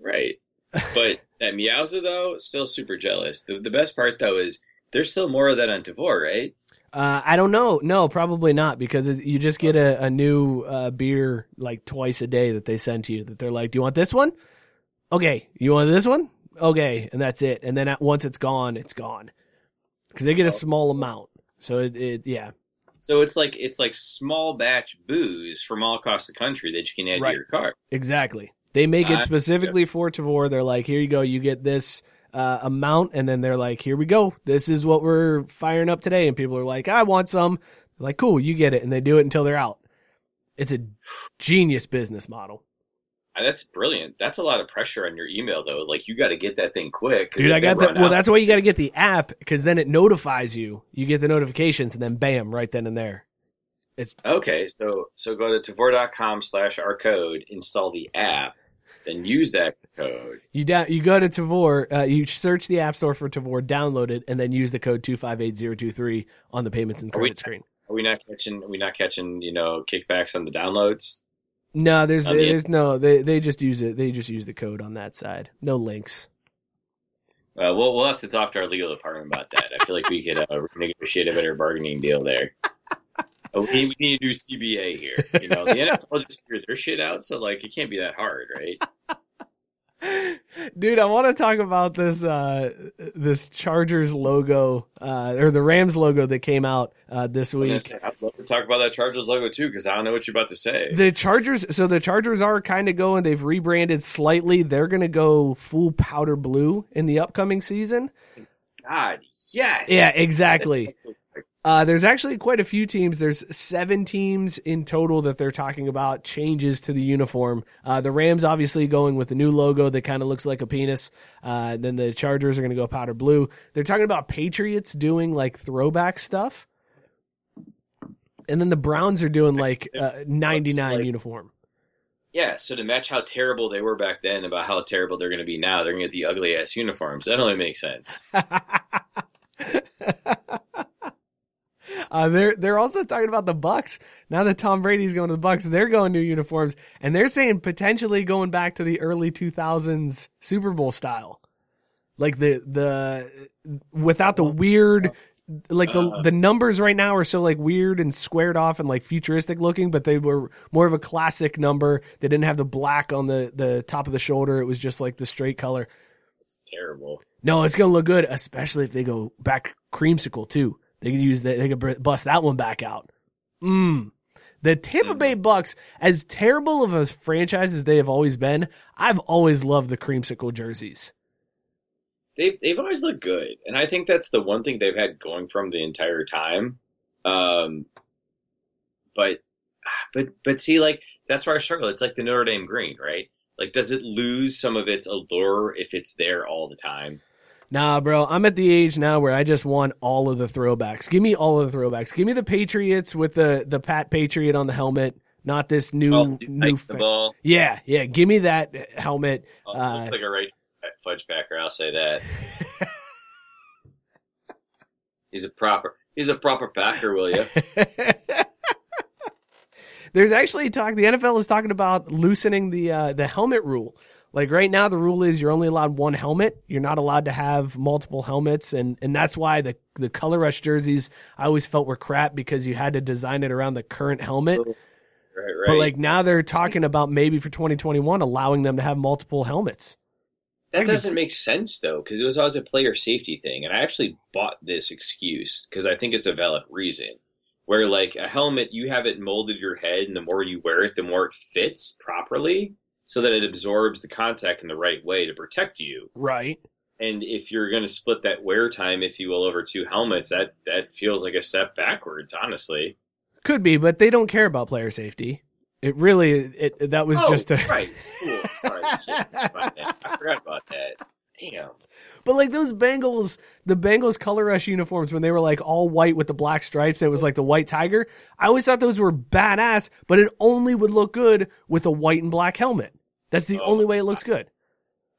B: Right. But that Meowza though, still super jealous. The, the best part though is there's still more of that on Tavour, right?
A: Uh, I don't know. No, probably not because you just get a, a new uh, beer like twice a day that they send to you. That they're like, "Do you want this one? Okay. You want this one? Okay." And that's it. And then at, once it's gone, it's gone because they get a small amount. So it, it yeah.
B: So it's like it's like small batch booze from all across the country that you can add
A: Right.
B: to your cart.
A: Exactly. They make it
B: Uh,
A: specifically for Tavour. They're like, here you go, you get this uh, amount, and then they're like, here we go, this is what we're firing up today, and people are like, I want some. They're like, cool, you get it, and they do it until they're out. It's a genius business model,
B: That's brilliant. That's a lot of pressure on your email though. Like you got to get that thing quick.
A: dude. I got that. Well,
B: out-
A: that's why you got to get the app because then it notifies you. You get the notifications, and then bam, right then and there.
B: It's okay. So so go to Tavour.com slash our code, install the app, then use that code.
A: You down, you go to Tavour, uh, you search the app store for Tavour, download it, and then use the code two five eight zero two three on the payments and
B: Are we-
A: credit screen.
B: Are we not catching? Are we not catching? You know, kickbacks on the downloads?
A: No, there's there's no they they just use it. They just use the code on that side. No links.
B: Uh, we'll we'll have to talk to our legal department about that. I feel like we could uh, negotiate a better bargaining deal there. We, need, we need to do CBA here. You know, the NFL just figured their shit out, so like it can't be that hard, right?
A: Dude, I want to talk about this uh this Chargers logo uh or the Rams logo that came out uh this week.
B: say, I'd love to talk about that Chargers logo too, because I don't know what you're about to say.
A: The Chargers, so the Chargers are kind of going. They've rebranded slightly. They're going to go full powder blue in the upcoming season.
B: God, yes.
A: Yeah, exactly. Uh, there's actually quite a few teams. There's seven teams in total that they're talking about changes to the uniform. Uh, the Rams obviously going with the new logo that kind of looks like a penis. Uh, then the Chargers are going to go powder blue. They're talking about Patriots doing like throwback stuff. And then the Browns are doing like uh, 99
B: like-
A: uniform.
B: Yeah, so to match how terrible they were back then about how terrible they're going to be now, they're going to get the ugly ass uniforms. That only makes sense.
A: Uh, they're they're also talking about the Bucks. Now that Tom Brady's going to the Bucks, they're going new uniforms, and they're saying potentially going back to the early 2000s Super Bowl style, like the the without the weird. Like the the numbers right now are so like weird and squared off and like futuristic looking, but they were more of a classic number. They didn't have the black on the the top of the shoulder. It was just like the straight color.
B: It's terrible.
A: No, it's gonna look good, especially if they go back creamsicle too. They could use that. They could bust that one back out. Mm. The Tampa Bay Bucks, as terrible of a franchise as they have always been, I've always loved the creamsicle jerseys.
B: They've they've always looked good, and I think that's the one thing they've had going from the entire time. Um, but but but see, like that's where I struggle. It's like the Notre Dame green, right? Like, does it lose some of its allure if it's there all the time?
A: Nah, bro, I'm at the age now where I just want all of the throwbacks. Give me all of the throwbacks. Give me the Patriots with the the Pat Patriot on the helmet, not this new
B: Oh,
A: new. fa- yeah, yeah. Give me that helmet.
B: Oh,
A: Uh,
B: looks like a right fudge packer. I'll say that. he's a proper. He's a proper packer, will you?
A: There's actually talk. The NFL is talking about loosening the uh, the helmet rule. Like right now, the rule is you're only allowed one helmet. You're not allowed to have multiple helmets, and and that's why the the color rush jerseys I always felt were crap because you had to design it around the current helmet.
B: Right, right.
A: But like now they're talking about maybe for 2021 allowing them to have multiple helmets.
B: That doesn't make sense though, because it was always a player safety thing, and I actually bought this excuse because I think it's a valid reason. Where like a helmet, you have it molded your head, and the more you wear it, the more it fits properly, so that it absorbs the contact in the right way to protect you.
A: Right.
B: And if you're going to split that wear time, if you will, over two helmets, that that feels like a step backwards, honestly.
A: Could be, but they don't care about player safety. It really it that was
B: Oh,
A: just a
B: right. Cool. Shit. I forgot about that. Damn.
A: But like those Bengals, the Bengals color rush uniforms when they were like all white with the black stripes, it was like the white tiger. I always thought those were badass, but it only would look good with a white and black helmet. That's the
B: Oh,
A: only way it looks good.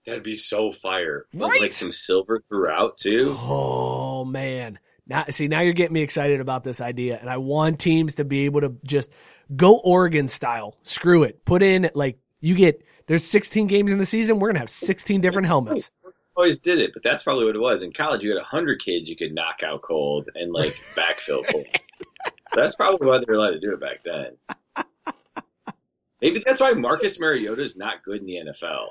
B: That'd be so fire. With,
A: Right?
B: Like some silver throughout too.
A: Oh man. Now see now you're getting me excited about this idea and I want teams to be able to just go Oregon style. Screw it. Put in like you get there's 16 games in the season, we're going to have 16 different helmets.
B: Always did it, but that's probably what it was. In college, you had hundred kids you could knock out cold and like backfill cold. that's probably why they were allowed to do it back then. Maybe that's why Marcus Mariota is not good in the NFL.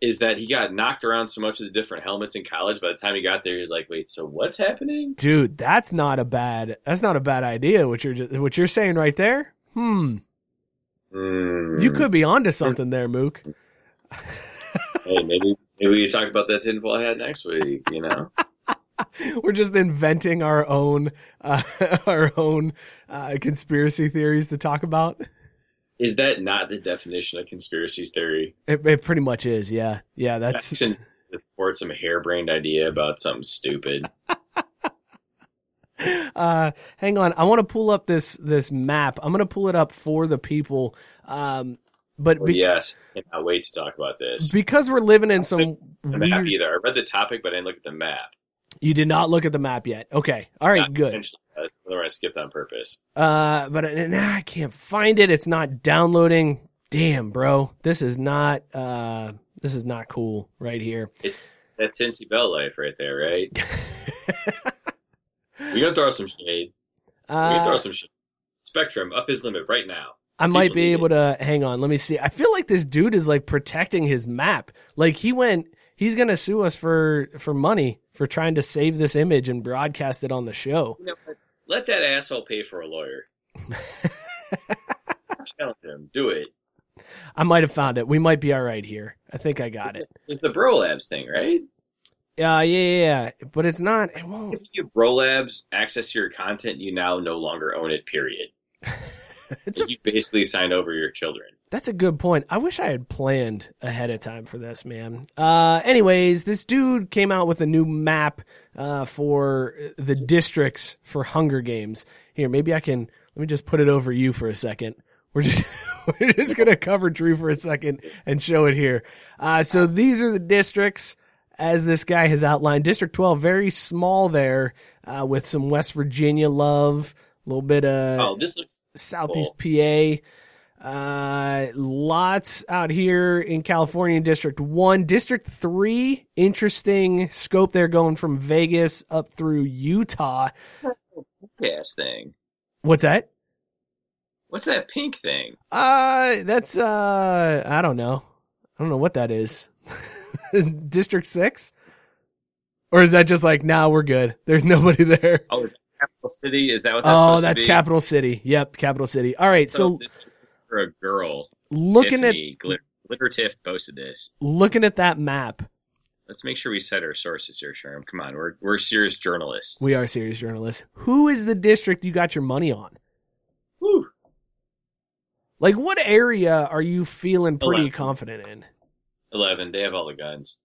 B: Is that he got knocked around so much of the different helmets in college? By the time he got there, he was like, "Wait, so what's happening?"
A: Dude, that's not a bad that's not a bad idea what you're just, what you're saying right there. Hmm.
B: Hmm.
A: You could be onto something there, Mook.
B: Hey, maybe maybe we can talk about that tinfoil hat next week. You know.
A: We're just inventing our own uh, our own uh, conspiracy theories to talk about.
B: Is that not the definition of conspiracy theory?
A: It, it pretty much is, yeah, yeah. That's
B: support some harebrained idea about something stupid.
A: uh, hang on. I want to pull up this this map. I'm gonna pull it up for the people. Um, but
B: Well,
A: be-
B: yes, I cannot wait to talk about this.
A: because we're living in some
B: The map
A: weird.
B: either. I read the topic, but I didn't look at the map.
A: You did not look at the map yet. Okay, all right,
B: Not
A: good.
B: Otherwise, I skipped on purpose.
A: Uh, but uh, nah, I can't find it. It's not downloading. Damn, bro, this is not uh, this is not cool right here.
B: It's that Cincy Bell life right there, right? we gonna throw some shade. We gonna throw
A: Uh,
B: some shade. Spectrum up his limit right now.
A: I might be able to hang on. Let me see. I feel like this dude is like protecting his map. Like he went. He's gonna sue us for for money for trying to save this image and broadcast it on the show.
B: You know? Let that asshole pay for a lawyer. Challenge him. Do it.
A: I might have found it. We might be all right here. I think I got it.
B: It's the Bro Labs thing, right?
A: Yeah, yeah, yeah, yeah. But it's not. It won't.
B: If you give Bro Labs access to your content, you now no longer own it. Period.
A: A
B: you basically signed over your children.
A: That's a good point. I wish I had planned ahead of time for this, man. Uh, anyways, this dude came out with a new map uh, for the districts for Hunger Games. Here, maybe I can. Let me just put it over you for a second. We're just we're just gonna cover Drew for a second and show it here. Uh, so these are the districts as this guy has outlined. District 12, very small there, uh, with some West Virginia love, a little bit of
B: Oh, this looks
A: Southeast PA. Uh, lots out here in California, District 1. District 3, interesting scope there going from Vegas up through Utah.
B: What's That pink ass thing.
A: What's that?
B: What's that pink thing?
A: Uh, that's, uh, I don't know. I don't know what that is. District 6? Or is that just like, nah, we're good. There's nobody there.
B: Oh, is Capital City? Is that what that's
A: Oh,
B: supposed
A: that's
B: to be?
A: Capital City. Yep, Capital City. All right, so
B: is for a girl.
A: looking at
B: Tiffany, Glitter, Glitter Tiff posted this.
A: looking at that map,
B: Let's make sure we set our sources here, Sherm. Come on, we're we're serious journalists.
A: We are serious journalists. Who is the district you got your money on?
B: Whew.
A: Like, what area are you feeling pretty
B: Eleven.
A: confident in?
B: Eleven. They have all the guns.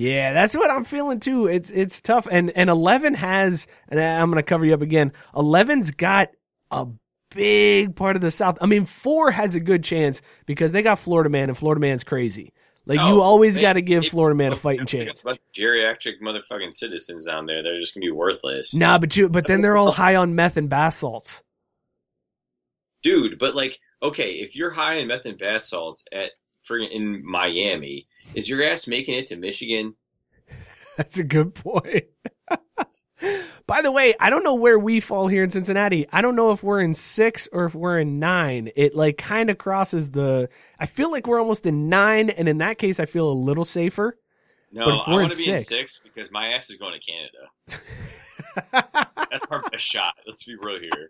A: Yeah, that's what I'm feeling too. It's it's tough, and and eleven has, and I'm gonna cover you up again. 11's got a big part of the South. I mean, four has a good chance because they got Florida Man, and Florida Man's crazy. Like you
B: Oh,
A: always got to give Florida Man a fighting chance.
B: A bunch of geriatric motherfucking citizens down there. They're just gonna be worthless,
A: Nah, but you but then they're all high on meth and bath salts.
B: dude. But like, okay, if you're high in meth and bath salts at in Miami, is your ass making it to Michigan?
A: That's a good point. By the way, I don't know where we fall here in Cincinnati. I don't know if we're in six or if we're in nine. It like kind of crosses the. I feel like we're almost in nine, and in that case, I feel a little safer
B: No,
A: But if
B: I
A: we're in
B: want to be in
A: six-
B: six because my ass is going to Canada. That's our best shot. Let's be real here.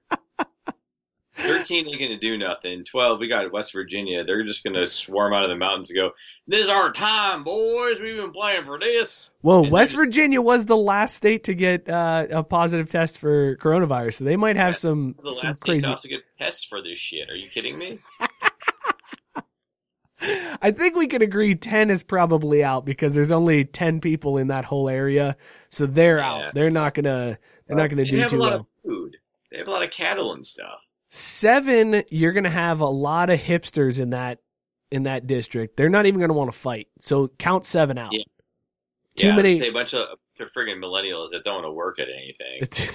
B: 13 ain't going to do nothing. 12, we got West Virginia. They're just going to swarm out of the mountains and go, This is our time, boys. We've been playing for this.
A: Whoa,
B: And
A: West
B: just-
A: Virginia was the last state to get uh, a positive test for coronavirus, so they might have some
B: The
A: some
B: last state
A: crazy.
B: to also get tests for this shit. Are you kidding me?
A: I think we can agree ten is probably out because there's only ten people in that whole area, so they're
B: Yeah.
A: out. They're not gonna they're not gonna
B: They
A: do
B: have a
A: too
B: lot
A: well.
B: of food. They have a lot of cattle and stuff.
A: Seven, you're gonna have a lot of hipsters in that in that district. They're not even gonna want to fight. So count seven out.
B: Yeah.
A: Too
B: yeah,
A: many.
B: say a bunch of to friggin' millennials that don't want to work at anything.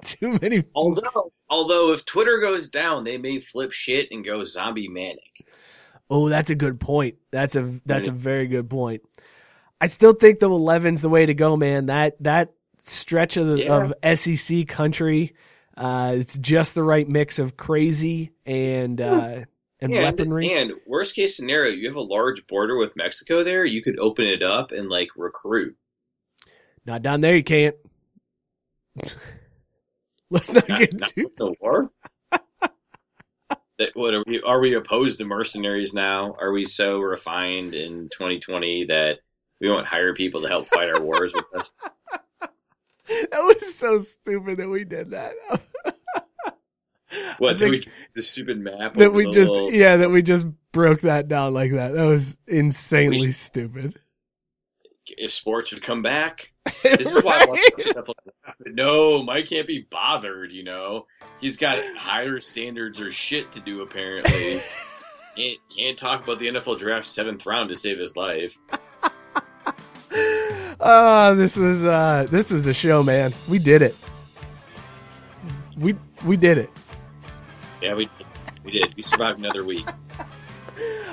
A: too many.
B: Although, although if Twitter goes down, they may flip shit and go zombie manic.
A: Oh, that's a good point. That's a that's a very good point. I still think the 11's the way to go, man. That that stretch of the,
B: Yeah.
A: of SEC country, uh, it's just the right mix of crazy and uh, and
B: And,
A: weaponry.
B: and worst case scenario, you have a large border with Mexico there. You could open it up and like recruit.
A: Not down there, you can't. Let's not
B: Not,
A: get
B: not
A: too.
B: the war. that, what are we? Are we opposed to mercenaries now? Are we so refined in 2020 that we won't hire people to help fight our wars with us?
A: That was so stupid that we did that.
B: What did we the stupid map
A: that we just
B: little-
A: yeah that we just broke that down like that. That was insanely stupid.
B: if sports would come back. This is why
A: Right?
B: to stuff like that. No, Mike can't be bothered. You know, he's got higher standards or shit to do. Apparently, can't can't talk about the NFL draft seventh round to save his life.
A: Oh, this was uh this was a show, man. We did it. We we did it.
B: Yeah, we we did. We survived another week.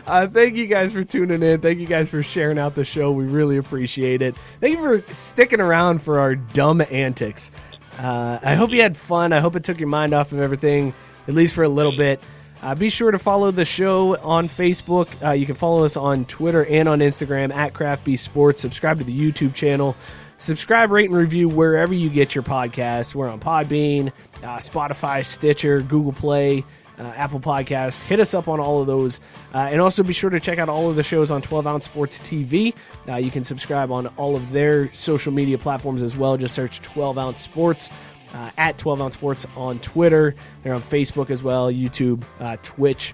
A: Uh, thank you guys for tuning in. Thank you guys for sharing out the show. We really appreciate it. Thank you for sticking around for our dumb antics. Uh, I hope you had fun. I hope it took your mind off of everything, at least for a little bit. Uh, be sure to follow the show on Facebook. Uh, you can follow us on Twitter and on Instagram at CraftB Sports. Subscribe to the YouTube channel. Subscribe, rate, and review wherever you get your podcasts. We're on Podbean, uh, Spotify, Stitcher, Google Play, uh, Apple Podcasts. Hit us up on all of those. Uh, and also be sure to check out all of the shows on 12 Ounce Sports TV. Uh, you can subscribe on all of their social media platforms as well. Just search 12 Ounce Sports. Uh, at 12 Ounce Sports on Twitter. They're on Facebook as well, YouTube, uh, Twitch.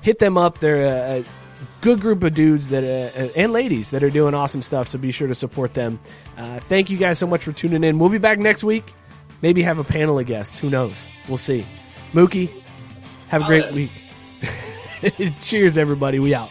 A: Hit them up. They're a, a good group of dudes that uh, and ladies that are doing awesome stuff. So be sure to support them. Uh, thank you guys so much for tuning in. We'll be back next week. Maybe have a panel of guests. Who knows? We'll see. Mookie, have a great week. Cheers, everybody. We out.